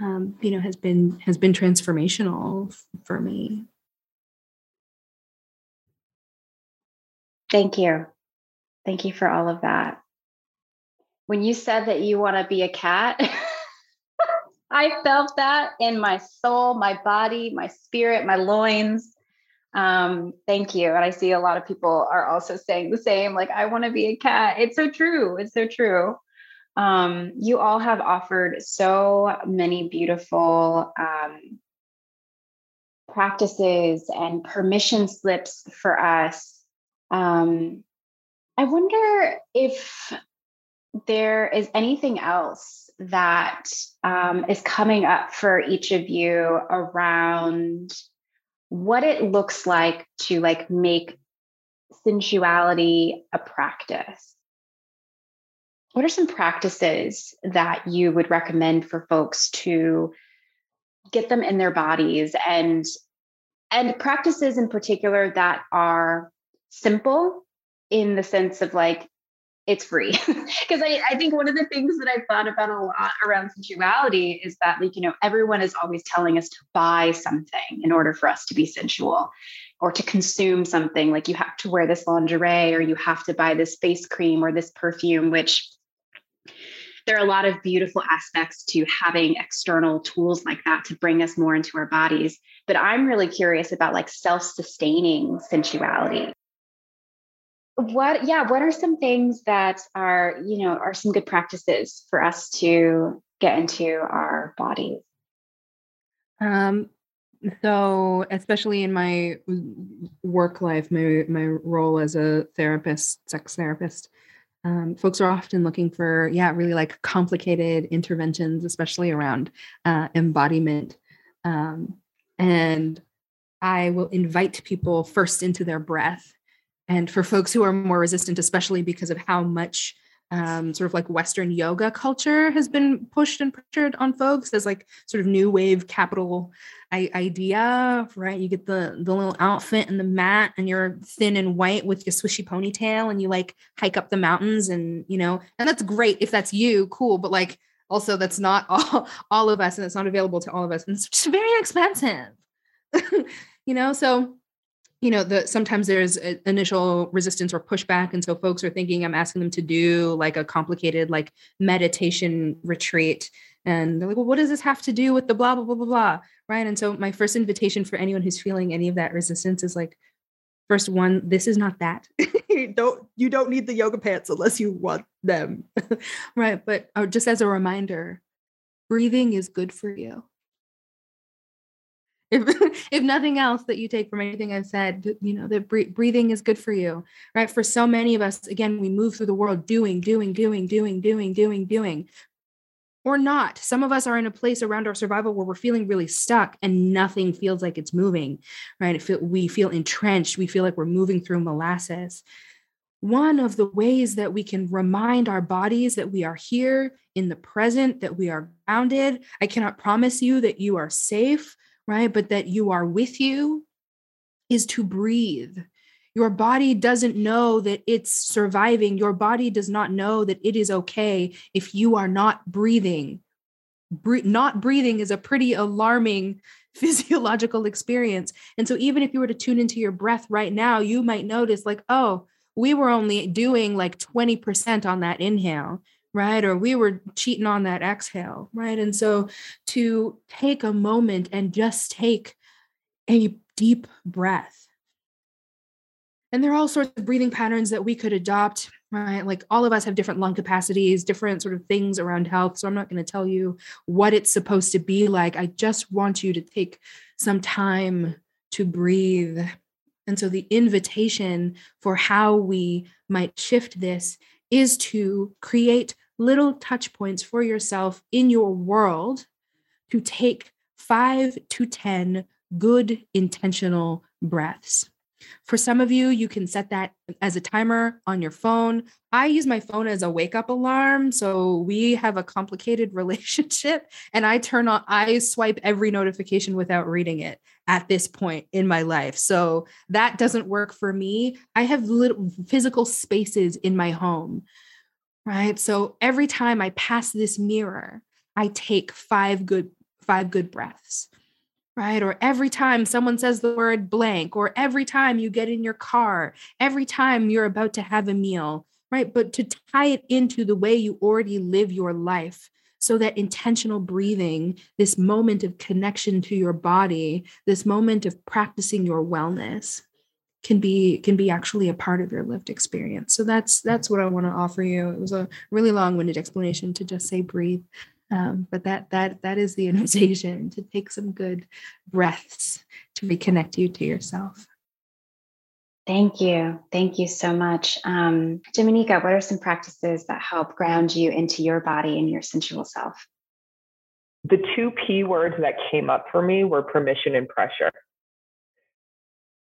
um, you know has been has been transformational for me. Thank you. Thank you for all of that when you said that you want to be a cat i felt that in my soul my body my spirit my loins. Um, thank you. And i see a lot of people are also saying the same like i want to be a cat. It's so true it's so true. Um, you all have offered so many beautiful um, practices and permission slips for us. Um, I wonder if there is anything else that um, is coming up for each of you around what it looks like to like make sensuality a practice? What are some practices that you would recommend for folks to get them in their bodies and and practices in particular that are simple in the sense of like it's free because I, I think one of the things that i've thought about a lot around sensuality is that like you know everyone is always telling us to buy something in order for us to be sensual or to consume something like you have to wear this lingerie or you have to buy this face cream or this perfume which there are a lot of beautiful aspects to having external tools like that to bring us more into our bodies. But I'm really curious about like self sustaining sensuality. What, yeah, what are some things that are, you know, are some good practices for us to get into our bodies? Um, so especially in my work life my my role as a therapist sex therapist um, folks are often looking for, yeah, really like complicated interventions, especially around uh, embodiment. Um, and I will invite people first into their breath. And for folks who are more resistant, especially because of how much um, sort of like Western yoga culture has been pushed and pressured on folks as like sort of new wave capital idea, right? You get the the little outfit and the mat, and you're thin and white with your swishy ponytail, and you like hike up the mountains, and you know, and that's great if that's you, cool. But like, also that's not all all of us, and it's not available to all of us, and it's very expensive, you know. So you know the sometimes there's initial resistance or pushback and so folks are thinking i'm asking them to do like a complicated like meditation retreat. And they're like well what does this have to do with the blah blah blah blah blah? Right? And so my first invitation for anyone who's feeling any of that resistance is like first one this is not that. You don't you don't need the yoga pants unless you want them. Right but uh, just as a reminder breathing is good for you if if nothing else that you take from anything I've said, you know, that breathing is good for you, right? For so many of us, again, we move through the world doing, doing, doing, doing, doing, doing, doing, or not. Some of us are in a place around our survival where we're feeling really stuck and nothing feels like it's moving, right? Feel, we feel entrenched. We feel like we're moving through molasses. One of the ways that we can remind our bodies that we are here in the present, that we are grounded. I cannot promise you that you are safe, right? But that you are with you is to breathe. Your body doesn't know that it's surviving. Your body does not know that it is okay if you are not breathing. Bre- not breathing is a pretty alarming physiological experience. And so, even if you were to tune into your breath right now, you might notice, like, oh, we were only doing like 20% on that inhale, right? Or we were cheating on that exhale, right? And so, to take a moment and just take a deep breath and there are all sorts of breathing patterns that we could adopt, right? Like all of us have different lung capacities, different sort of things around health. So I'm not going to tell you what it's supposed to be like. I just want you to take some time to breathe. And so the invitation for how we might shift this is to create little touch points for yourself in your world to take five to 10 good intentional breaths. For some of you, you can set that as a timer on your phone. I use my phone as a wake up alarm. So we have a complicated relationship and I turn on, I swipe every notification without reading it at this point in my life. So that doesn't work for me. I have little physical spaces in my home, right? So every time I pass this mirror, I take five good five good breaths right? Or every time someone says the word blank, or every time you get in your car, every time you're about to have a meal, right? But to tie it into the way you already live your life. So that intentional breathing, this moment of connection to your body, this moment of practicing your wellness can be can be actually a part of your lived experience. So that's that's what I want to offer you. It was a really long-winded explanation to just say breathe. Um, but that that that is the invitation to take some good breaths to reconnect you to yourself. Thank you. Thank you so much. Um, Dominica, what are some practices that help ground you into your body and your sensual self? The two P words that came up for me were permission and pressure.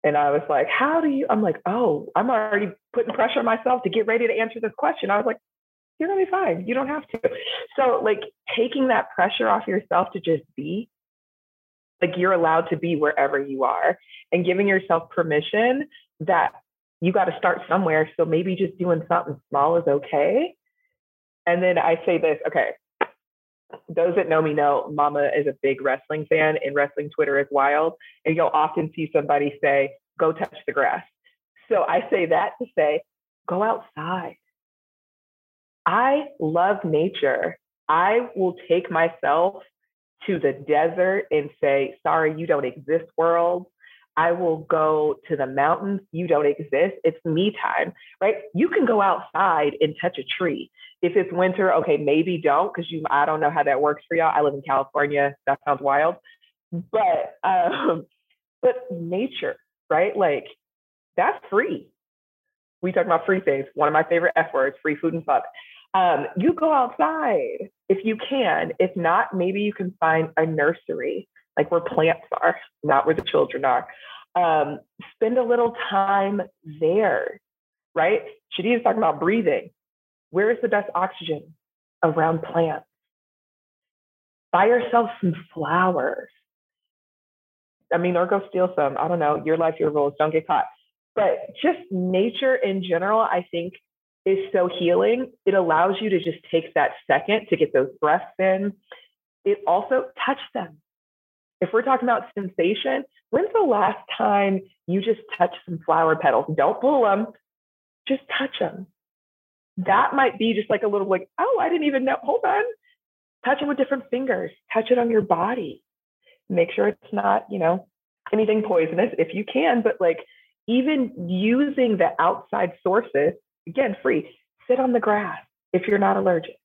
And I was like, how do you? I'm like, oh, I'm already putting pressure on myself to get ready to answer this question. I was like, you're gonna be fine. You don't have to. So like taking that pressure off yourself to just be, like you're allowed to be wherever you are and giving yourself permission that you got to start somewhere. So maybe just doing something small is okay. And then I say this, okay. Those that know me know Mama is a big wrestling fan and wrestling Twitter is wild. And you'll often see somebody say, go touch the grass. So I say that to say, go outside I love nature. I will take myself to the desert and say, sorry, you don't exist, world. I will go to the mountains. You don't exist. It's me time, right? You can go outside and touch a tree. If it's winter, okay, maybe don't because you. I don't know how that works for y'all. I live in California. That sounds wild, but um, but nature, right? Like that's free. We talk about free things. One of my favorite F words: free food and fuck. Um, you go outside if you can. If not, maybe you can find a nursery, like where plants are, not where the children are. Um, spend a little time there, right? Shadi is talking about breathing. Where is the best oxygen? Around plants. Buy yourself some flowers. I mean, or go steal some. I don't know. Your life, your rules. Don't get caught. But just nature in general, I think is so healing. It allows you to just take that second to get those breaths in. It also touch them. If we're talking about sensation, when's the last time you just touch some flower petals? Don't pull them, just touch them. That might be just like a little like, oh, I didn't even know. Hold on. Touch it with different fingers. Touch it on your body. Make sure it's not, you know, anything poisonous if you can, but like even using the outside sources again, free. Sit on the grass if you're not allergic,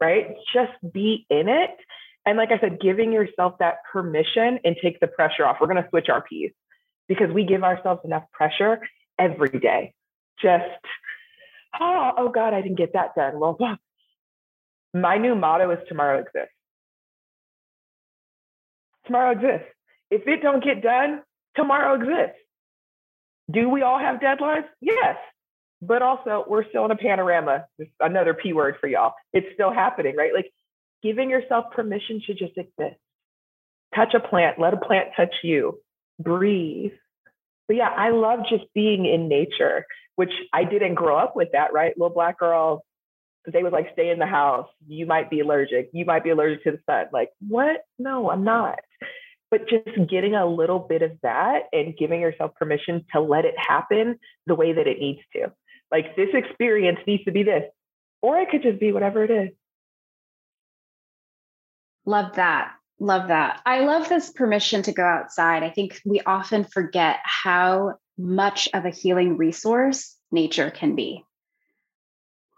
right? Just be in it And like I said, giving yourself that permission and take the pressure off. We're going to switch our piece because we give ourselves enough pressure every day. Just, oh, oh God, I didn't get that done. Well, my new motto is tomorrow exists. Tomorrow exists. If it don't get done, tomorrow exists. Do we all have deadlines? Yes. But also, we're still in a panorama. Another P word for y'all. It's still happening, right? Like giving yourself permission to just exist. Touch a plant, let a plant touch you, breathe. But yeah, I love just being in nature, which I didn't grow up with that, right? Little black girl, they would like stay in the house. You might be allergic. You might be allergic to the sun. Like, what? No, I'm not. But just getting a little bit of that and giving yourself permission to let it happen the way that it needs to. Like, this experience needs to be this, or it could just be whatever it is. Love that. Love that. I love this permission to go outside. I think we often forget how much of a healing resource nature can be.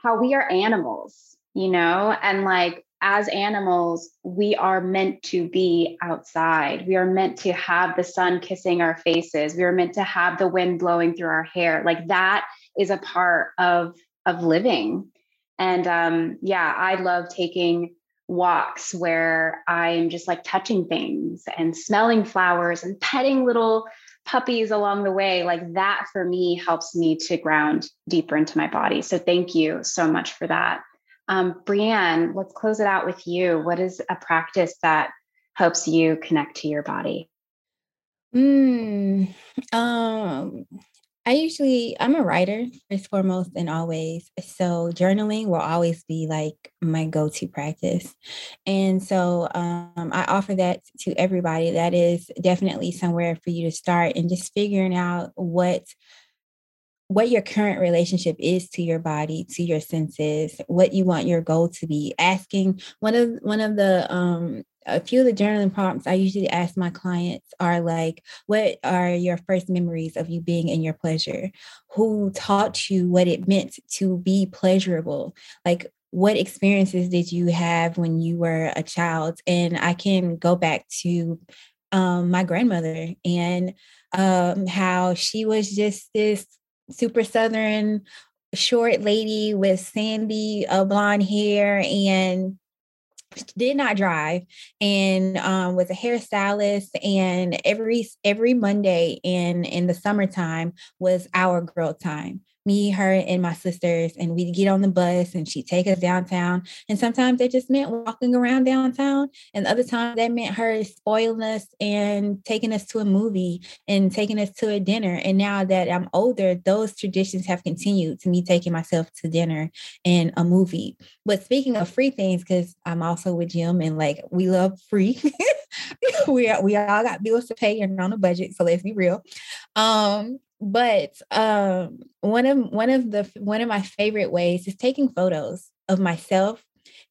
How we are animals, you know, and like as animals, we are meant to be outside. We are meant to have the sun kissing our faces. We are meant to have the wind blowing through our hair. Like that is a part of of living. And um, yeah, I love taking walks where I'm just like touching things and smelling flowers and petting little puppies along the way. Like that for me helps me to ground deeper into my body. So thank you so much for that. Um, Brianne, let's close it out with you. What is a practice that helps you connect to your body? Mm, um, I usually, I'm a writer first, foremost, and always. So journaling will always be like my go to practice. And so um, I offer that to everybody. That is definitely somewhere for you to start and just figuring out what what your current relationship is to your body to your senses what you want your goal to be asking one of one of the um a few of the journaling prompts I usually ask my clients are like, what are your first memories of you being in your pleasure? Who taught you what it meant to be pleasurable? Like, what experiences did you have when you were a child? And I can go back to um, my grandmother and um, how she was just this super Southern short lady with sandy uh, blonde hair and did not drive and um, was a hairstylist and every every monday in in the summertime was our girl time me, her, and my sisters, and we'd get on the bus and she'd take us downtown. And sometimes that just meant walking around downtown. And other times that meant her spoiling us and taking us to a movie and taking us to a dinner. And now that I'm older, those traditions have continued to me taking myself to dinner and a movie. But speaking of free things, because I'm also with Jimanekia we love free. we we all got bills to pay and on a budget, so let's be real. Um, but um, one of one of the one of my favorite ways is taking photos of myself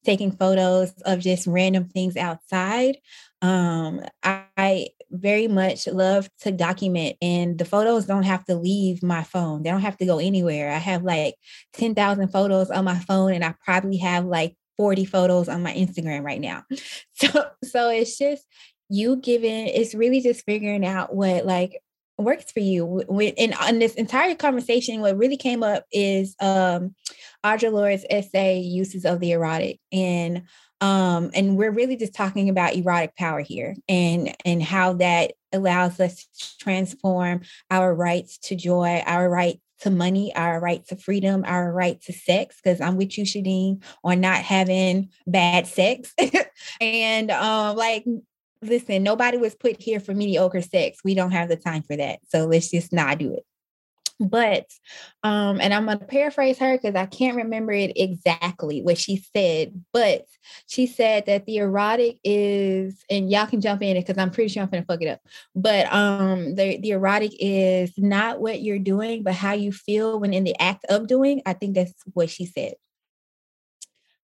taking photos of just random things outside um, I, I very much love to document and the photos don't have to leave my phone they don't have to go anywhere i have like 10,000 photos on my phone and i probably have like 40 photos on my instagram right now. So so it's just you giving it's really just figuring out what like works for you. And on this entire conversation, what really came up is um, Audre Lorde's essay, Uses of the Erotic. And um, and we're really just talking about erotic power here and and how that allows us to transform our rights to joy, our right to money, our right to freedom, our right to sex, because I'm with you, Shadeen, on not having bad sex. and um, like listen, nobody was put here for mediocre sex. We don't have the time for that. So let's just not do it. But, um, and I'm going to paraphrase her because I can't remember it exactly what she said, but she said that the erotic is, and y'all can jump in it because I'm pretty sure I'm going to fuck it up. But um, the, the erotic is not what you're doing, but how you feel when in the act of doing. I think that's what she said.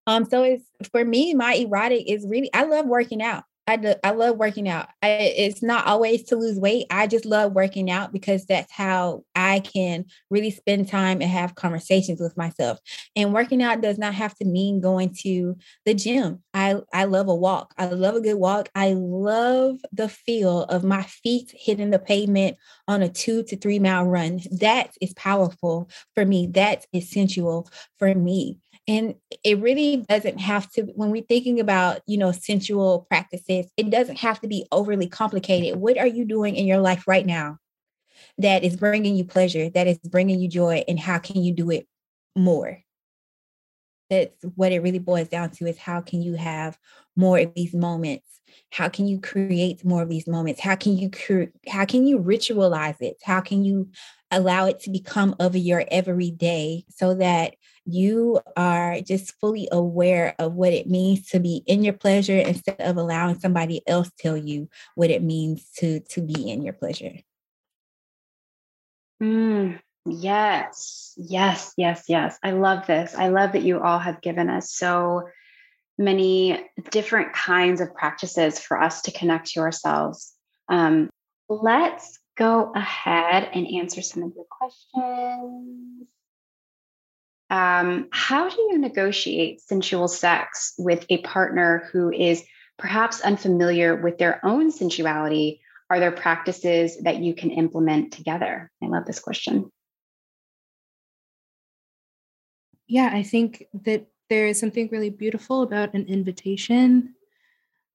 Um, so it's for me, my erotic is really I love working out. I, do, I love working out. I, it's not always to lose weight. I just love working out because that's how I can really spend time and have conversations with myself. And working out does not have to mean going to the gym. I, I love a walk. I love a good walk. I love the feel of my feet hitting the pavement on a two to three mile run. That is powerful for me. That's essential for me and it really doesn't have to when we're thinking about you know sensual practices it doesn't have to be overly complicated. What are you doing in your life right now that is bringing you pleasure that is bringing you joy and how can you do it more that's what it really boils down to is how can you have more of these moments? How can you create more of these moments? How can you cre- how can you ritualize it? How can you allow it to become of your everyday so that you are just fully aware of what it means to be in your pleasure instead of allowing somebody else tell you what it means to to be in your pleasure? Mm, yes yes yes yes i love this i love that you all have given us so many different kinds of practices for us to connect to ourselves um, let's go ahead and answer some of your questions um, how do you negotiate sensual sex with a partner who is perhaps unfamiliar with their own sensuality? Are there practices that you can implement together? I love this question. Yeah, I think that there is something really beautiful about an invitation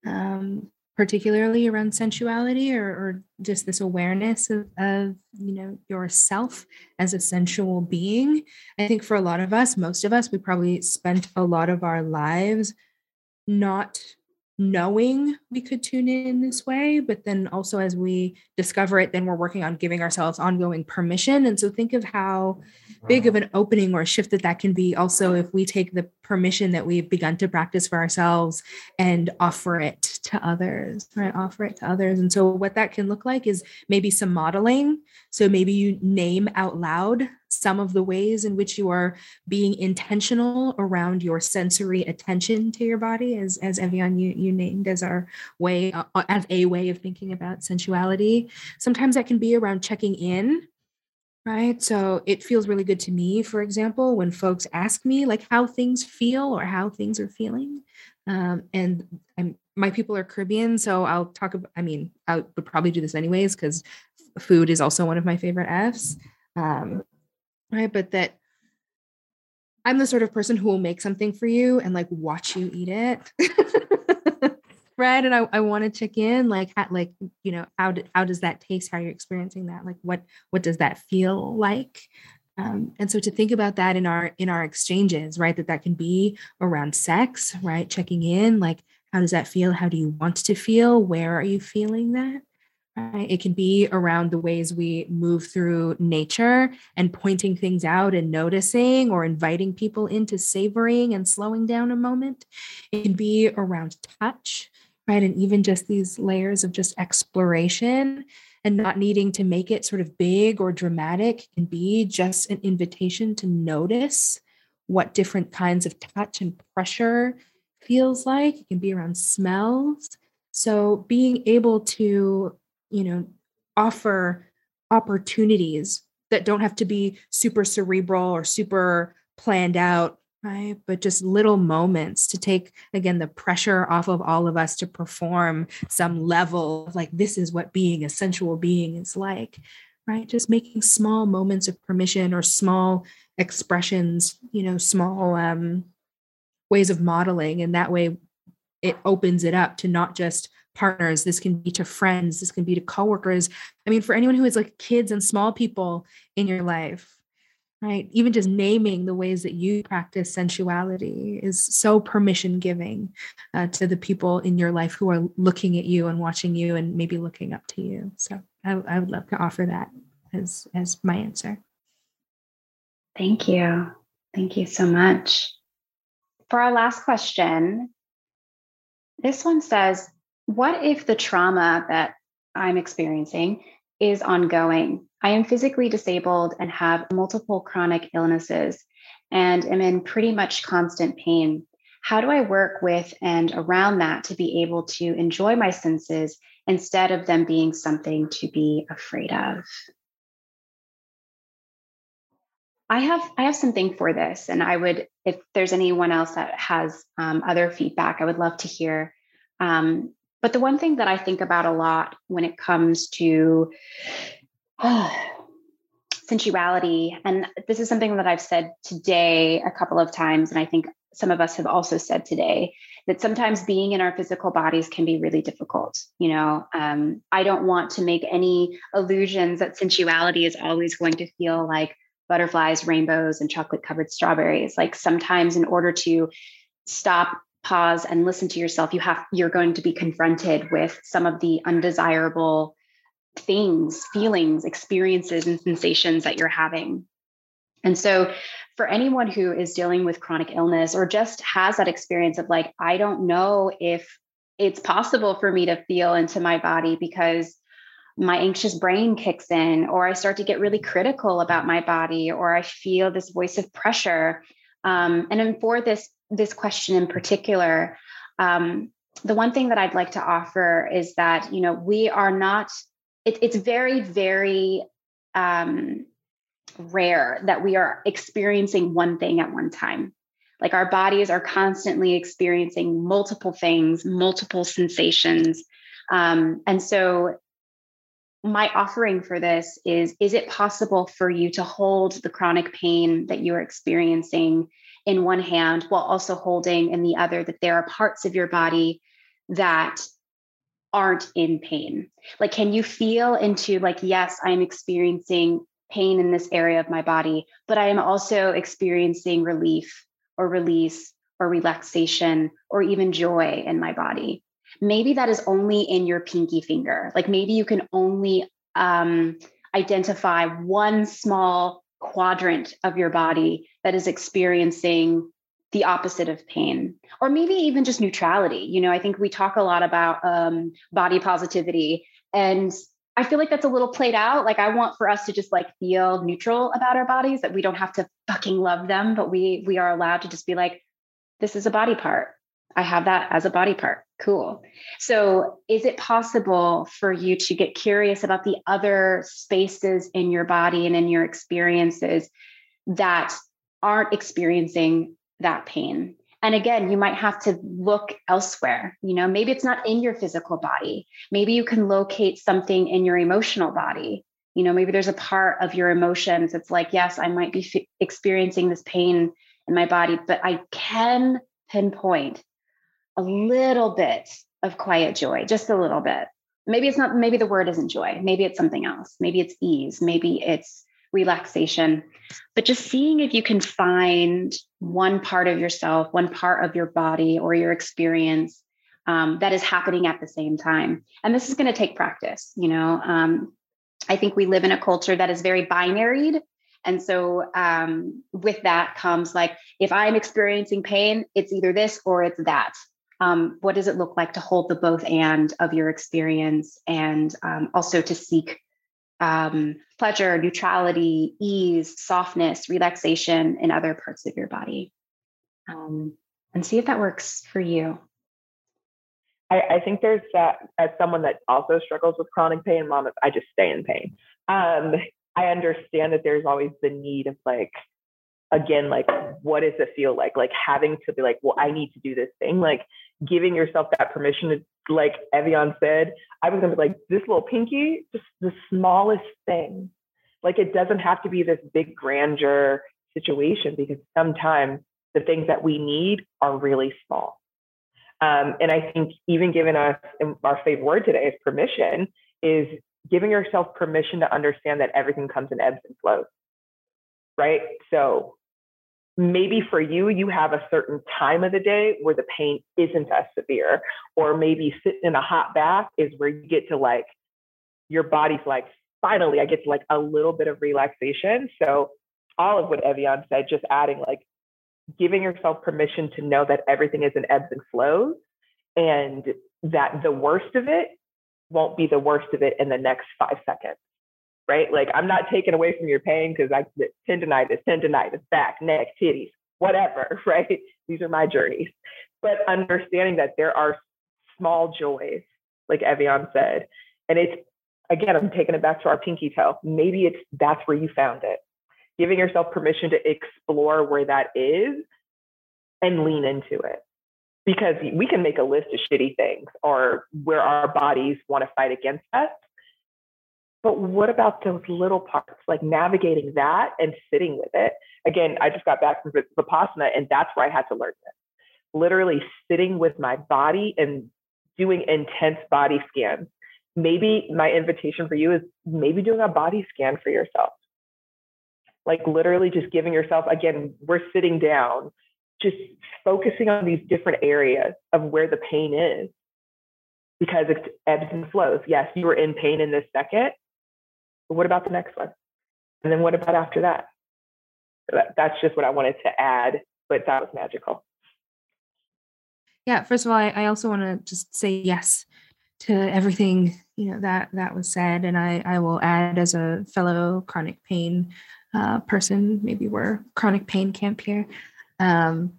um, particularly around sensuality or, or just this awareness of, of you know yourself as a sensual being. I think for a lot of us most of us we probably spent a lot of our lives not knowing we could tune in this way but then also as we discover it then we're working on giving ourselves ongoing permission. And so think of how big of an opening or a shift that that can be. Also if we take the permission that we've begun to practice for ourselves and offer it to others right? Offer it to others. And so what that can look like is maybe some modeling. So maybe you name out loud some of the ways in which you are being intentional around your sensory attention to your body as as Ev'Yan you, you named as our way uh, as a way of thinking about sensuality. Sometimes that can be around checking in right so it feels really good to me for example when folks ask me like how things feel or how things are feeling um, and I'm, my people are caribbean so i'll talk about i mean i would probably do this anyways because food is also one of my favorite f's um, right but that i'm the sort of person who will make something for you and like watch you eat it right and i, I want to check in like how, like you know how, do, how does that taste? How you're experiencing that? Like what what does that feel like? Um, and so to think about that in our in our exchanges right that that can be around sex right checking in like how does that feel? How do you want to feel? Where are you feeling that? Right it can be around the ways we move through nature and pointing things out and noticing or inviting people into savoring and slowing down a moment. It can be around touch right? And even just these layers of just exploration and not needing to make it sort of big or dramatic can be just an invitation to notice what different kinds of touch and pressure feels like. It can be around smells. So being able to, you know, offer opportunities that don't have to be super cerebral or super planned out right? But just little moments to take again the pressure off of all of us to perform some level like this is what being a sensual being is like right? Just making small moments of permission or small expressions you know small um ways of modeling. And that way it opens it up to not just partners. This can be to friends. This can be to coworkers. I mean for anyone who has like kids and small people in your life right? Even just naming the ways that you practice sensuality is so permission giving uh, to the people in your life who are looking at you and watching you and maybe looking up to you. So I, I would love to offer that as as my answer. Thank you. Thank you so much. For our last question this one says what if the trauma that i'm experiencing is ongoing I am physically disabled and have multiple chronic illnesses and am in pretty much constant pain. how do I work with and around that to be able to enjoy my senses instead of them being something to be afraid of? I have I have something for this, and I would, if there's anyone else that has um, other feedback, I would love to hear. Um, but the one thing that I think about a lot when it comes to sensuality, and this is something that I've said today a couple of times, and I think some of us have also said today that sometimes being in our physical bodies can be really difficult. You know, um, I don't want to make any illusions that sensuality is always going to feel like butterflies, rainbows, and chocolate covered strawberries. Like sometimes, in order to stop, pause, and listen to yourself, you have you're going to be confronted with some of the undesirable things, feelings, experiences, and sensations that you're having. And so, for anyone who is dealing with chronic illness or just has that experience of like, I don't know if it's possible for me to feel into my body because my anxious brain kicks in, or I start to get really critical about my body, or I feel this voice of pressure. Um, and then for this this question in particular, um, the one thing that I'd like to offer is that you know we are not. It, it's very very um, rare that we are experiencing one thing at one time. Like our bodies are constantly experiencing multiple things, multiple sensations. Um, and so my offering for this is is it possible for you to hold the chronic pain that you're experiencing in one hand while also holding in the other that there are parts of your body that aren't in pain like can you feel into like yes i'm experiencing pain in this area of my body but i am also experiencing relief or release or relaxation or even joy in my body maybe that is only in your pinky finger. Like maybe you can only um, identify one small quadrant of your body that is experiencing the opposite of pain or maybe even just neutrality you know i think we talk a lot about um, body positivity and i feel like that's a little played out like i want for us to just like feel neutral about our bodies that we don't have to fucking love them but we we are allowed to just be like this is a body part I have that as a body part. Cool. So, is it possible for you to get curious about the other spaces in your body and in your experiences that aren't experiencing that pain? And again, you might have to look elsewhere. You know, maybe it's not in your physical body. Maybe you can locate something in your emotional body. You know, maybe there's a part of your emotions It's like, yes, I might be f- experiencing this pain in my body, but I can pinpoint a little bit of quiet joy, just a little bit. Maybe it's not, maybe the word isn't joy. Maybe it's something else. Maybe it's ease. Maybe it's relaxation. But just seeing if you can find one part of yourself, one part of your body or your experience um, that is happening at the same time. And this is going to take practice. You know, um, I think we live in a culture that is very binaried. And so, um, with that comes like, if I'm experiencing pain, it's either this or it's that um, what does it look like to hold the both and of your experience and um, also to seek um, pleasure neutrality ease softness relaxation in other parts of your body. Um, and see if that works for you. I, I think there's that as someone that also struggles with chronic pain mom i just stay in pain. Um, i understand that there's always the need of like again like what does it feel like? Like having to be like well i need to do this thing. Like giving yourself that permission to like Ev'Yan said i was gonna be like this little pinky just the smallest thing like it doesn't have to be this big grandeur situation because sometimes the things that we need are really small um, and i think even giving us our favorite word today is permission is giving yourself permission to understand that everything comes in ebbs and flows right? So maybe for you, you have a certain time of the day where the pain isn't as severe, or maybe sitting in a hot bath is where you get to like, your body's like, finally, I get to like a little bit of relaxation. So all of what Ev'Yan said, just adding like giving yourself permission to know that everything is in ebbs and flows and that the worst of it won't be the worst of it in the next five seconds right? Like I'm not taking away from your pain because I tendonitis, tendonitis, back, neck, titties, whatever, right? These are my journeys. But understanding that there are small joys, like Ev'Yan said, and it's again, I'm taking it back to our pinky toe. Maybe it's that's where you found it. Giving yourself permission to explore where that is and lean into it. Because we can make a list of shitty things or where our bodies want to fight against us. But what about those little parts, like navigating that and sitting with it? Again, I just got back from Vipassana, and that's where I had to learn this. Literally sitting with my body and doing intense body scans maybe my invitation for you is maybe doing a body scan for yourself. Like literally just giving yourself, again, we're sitting down, just focusing on these different areas of where the pain is because it ebbs and flows. Yes, you were in pain in this second, what about the next one? And then what about after that? That's just what I wanted to add, but that was magical. Yeah, first of all, I, I also want to just say yes to everything you know that that was said and i i will add as a fellow chronic pain uh, person maybe we're chronic pain camp here um,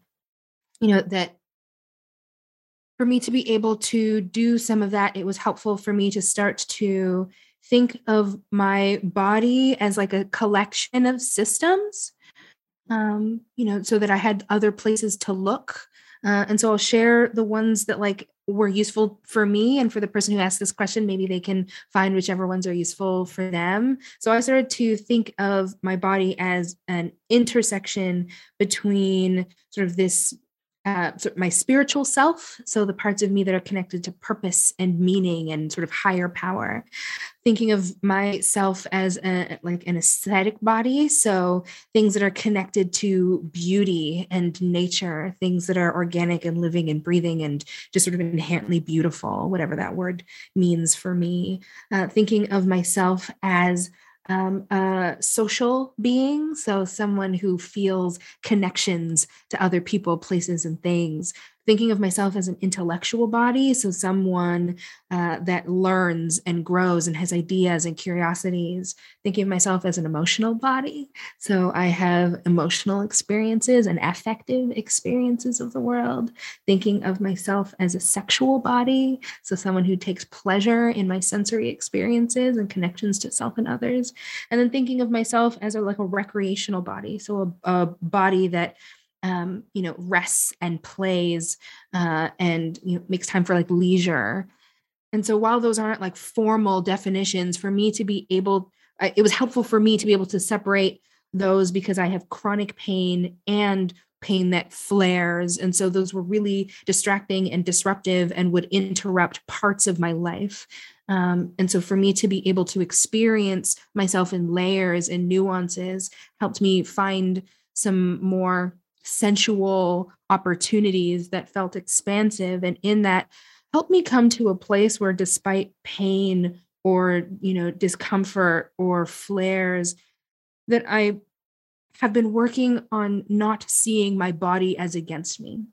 you know that for me to be able to do some of that it was helpful for me to start to think of my body as like a collection of systems um, you know so that i had other places to look uh, and so I'll share the ones that like were useful for me and for the person who asked this question. Maybe they can find whichever ones are useful for them. So I started to think of my body as an intersection between sort of this uh, my spiritual self, so the parts of me that are connected to purpose and meaning and sort of higher power. Thinking of myself as a, like an aesthetic body, so things that are connected to beauty and nature, things that are organic and living and breathing and just sort of inherently beautiful, whatever that word means for me. Uh, thinking of myself as um, a social being, so someone who feels connections to other people, places, and things, thinking of myself as an intellectual body, so someone uh, that learns and grows and has ideas and curiosities, thinking of myself as an emotional body, so I have emotional experiences and affective experiences of the world, thinking of myself as a sexual body, so someone who takes pleasure in my sensory experiences and connections to self and others, and then thinking of myself as a like a recreational body, so a, a body that um, you know, rests and plays uh, and you know, makes time for like leisure. And so while those aren't like formal definitions, for me to be able, it was helpful for me to be able to separate those because I have chronic pain and pain that flares. And so those were really distracting and disruptive and would interrupt parts of my life. Um, and so for me to be able to experience myself in layers and nuances helped me find some more sensual opportunities that felt expansive. And in that helped me come to a place where despite pain or you know discomfort or flares that i have been working on not seeing my body as against me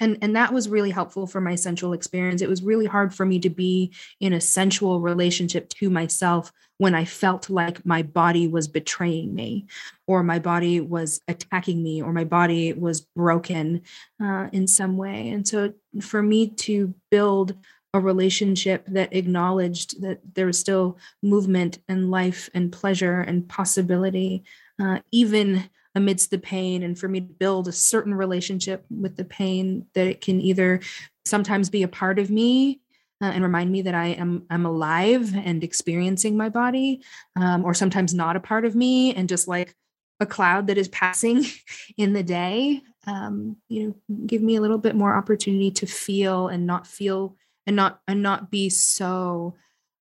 and and that was really helpful for my sensual experience. It was really hard for me to be in a sensual relationship to myself when i felt like my body was betraying me or my body was attacking me or my body was broken uh, in some way. And so for me to build a relationship that acknowledged that there was still movement and life and pleasure and possibility uh, even amidst the pain and for me to build a certain relationship with the pain that it can either sometimes be a part of me uh, and remind me that I am I'm alive and experiencing my body, um, or sometimes not a part of me and just like a cloud that is passing in the day. Um, you know, give me a little bit more opportunity to feel and not feel and not and not be so,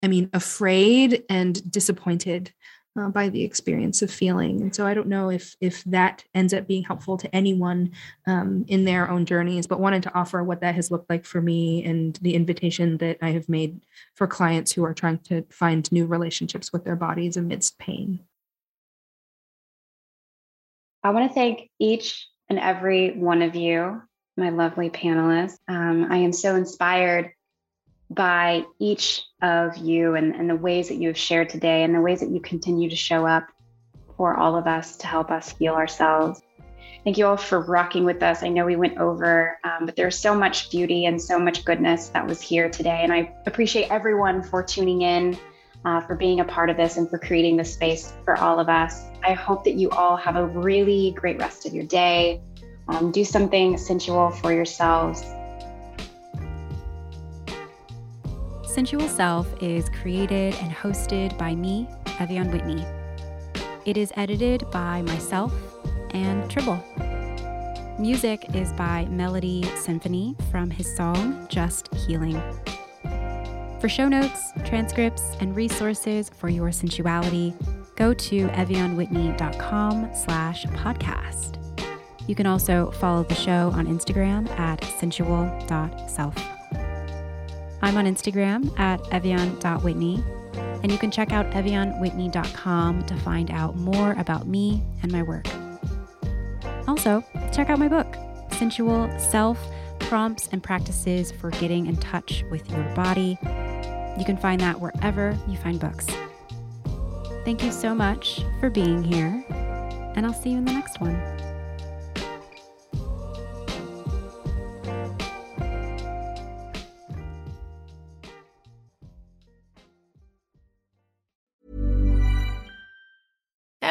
I mean, afraid and disappointed uh, by the experience of feeling. And so I don't know if if that ends up being helpful to anyone um, in their own journeys, but wanted to offer what that has looked like for me and the invitation that I have made for clients who are trying to find new relationships with their bodies amidst pain. I want to thank each and every one of you, my lovely panelists. Um, I am so inspired by each of you and, and the ways that you have shared today and the ways that you continue to show up for all of us to help us heal ourselves. Thank you all for rocking with us. I know we went over, um, but there's so much beauty and so much goodness that was here today. And I appreciate everyone for tuning in, uh, for being a part of this, and for creating this space for all of us. I hope that you all have a really great rest of your day. Um, do something sensual for yourselves. Sensual Self is created and hosted by me, Ev'Yan Whitney. It is edited by myself and Tribble. Music is by Melody Symphony from his song Just Healing. For show notes, transcripts, and resources for your sensuality, go to evyanwhitney.com slash podcast. You can also follow the show on Instagram at sensual.self. I'm on Instagram at evyan.whitney, and you can check out evyanwhitney.com to find out more about me and my work. Also, check out my book, Sensual Self Prompts and Practices for Getting in Touch with Your Body. You can find that wherever you find books. Thank you so much for being here, and I'll see you in the next one.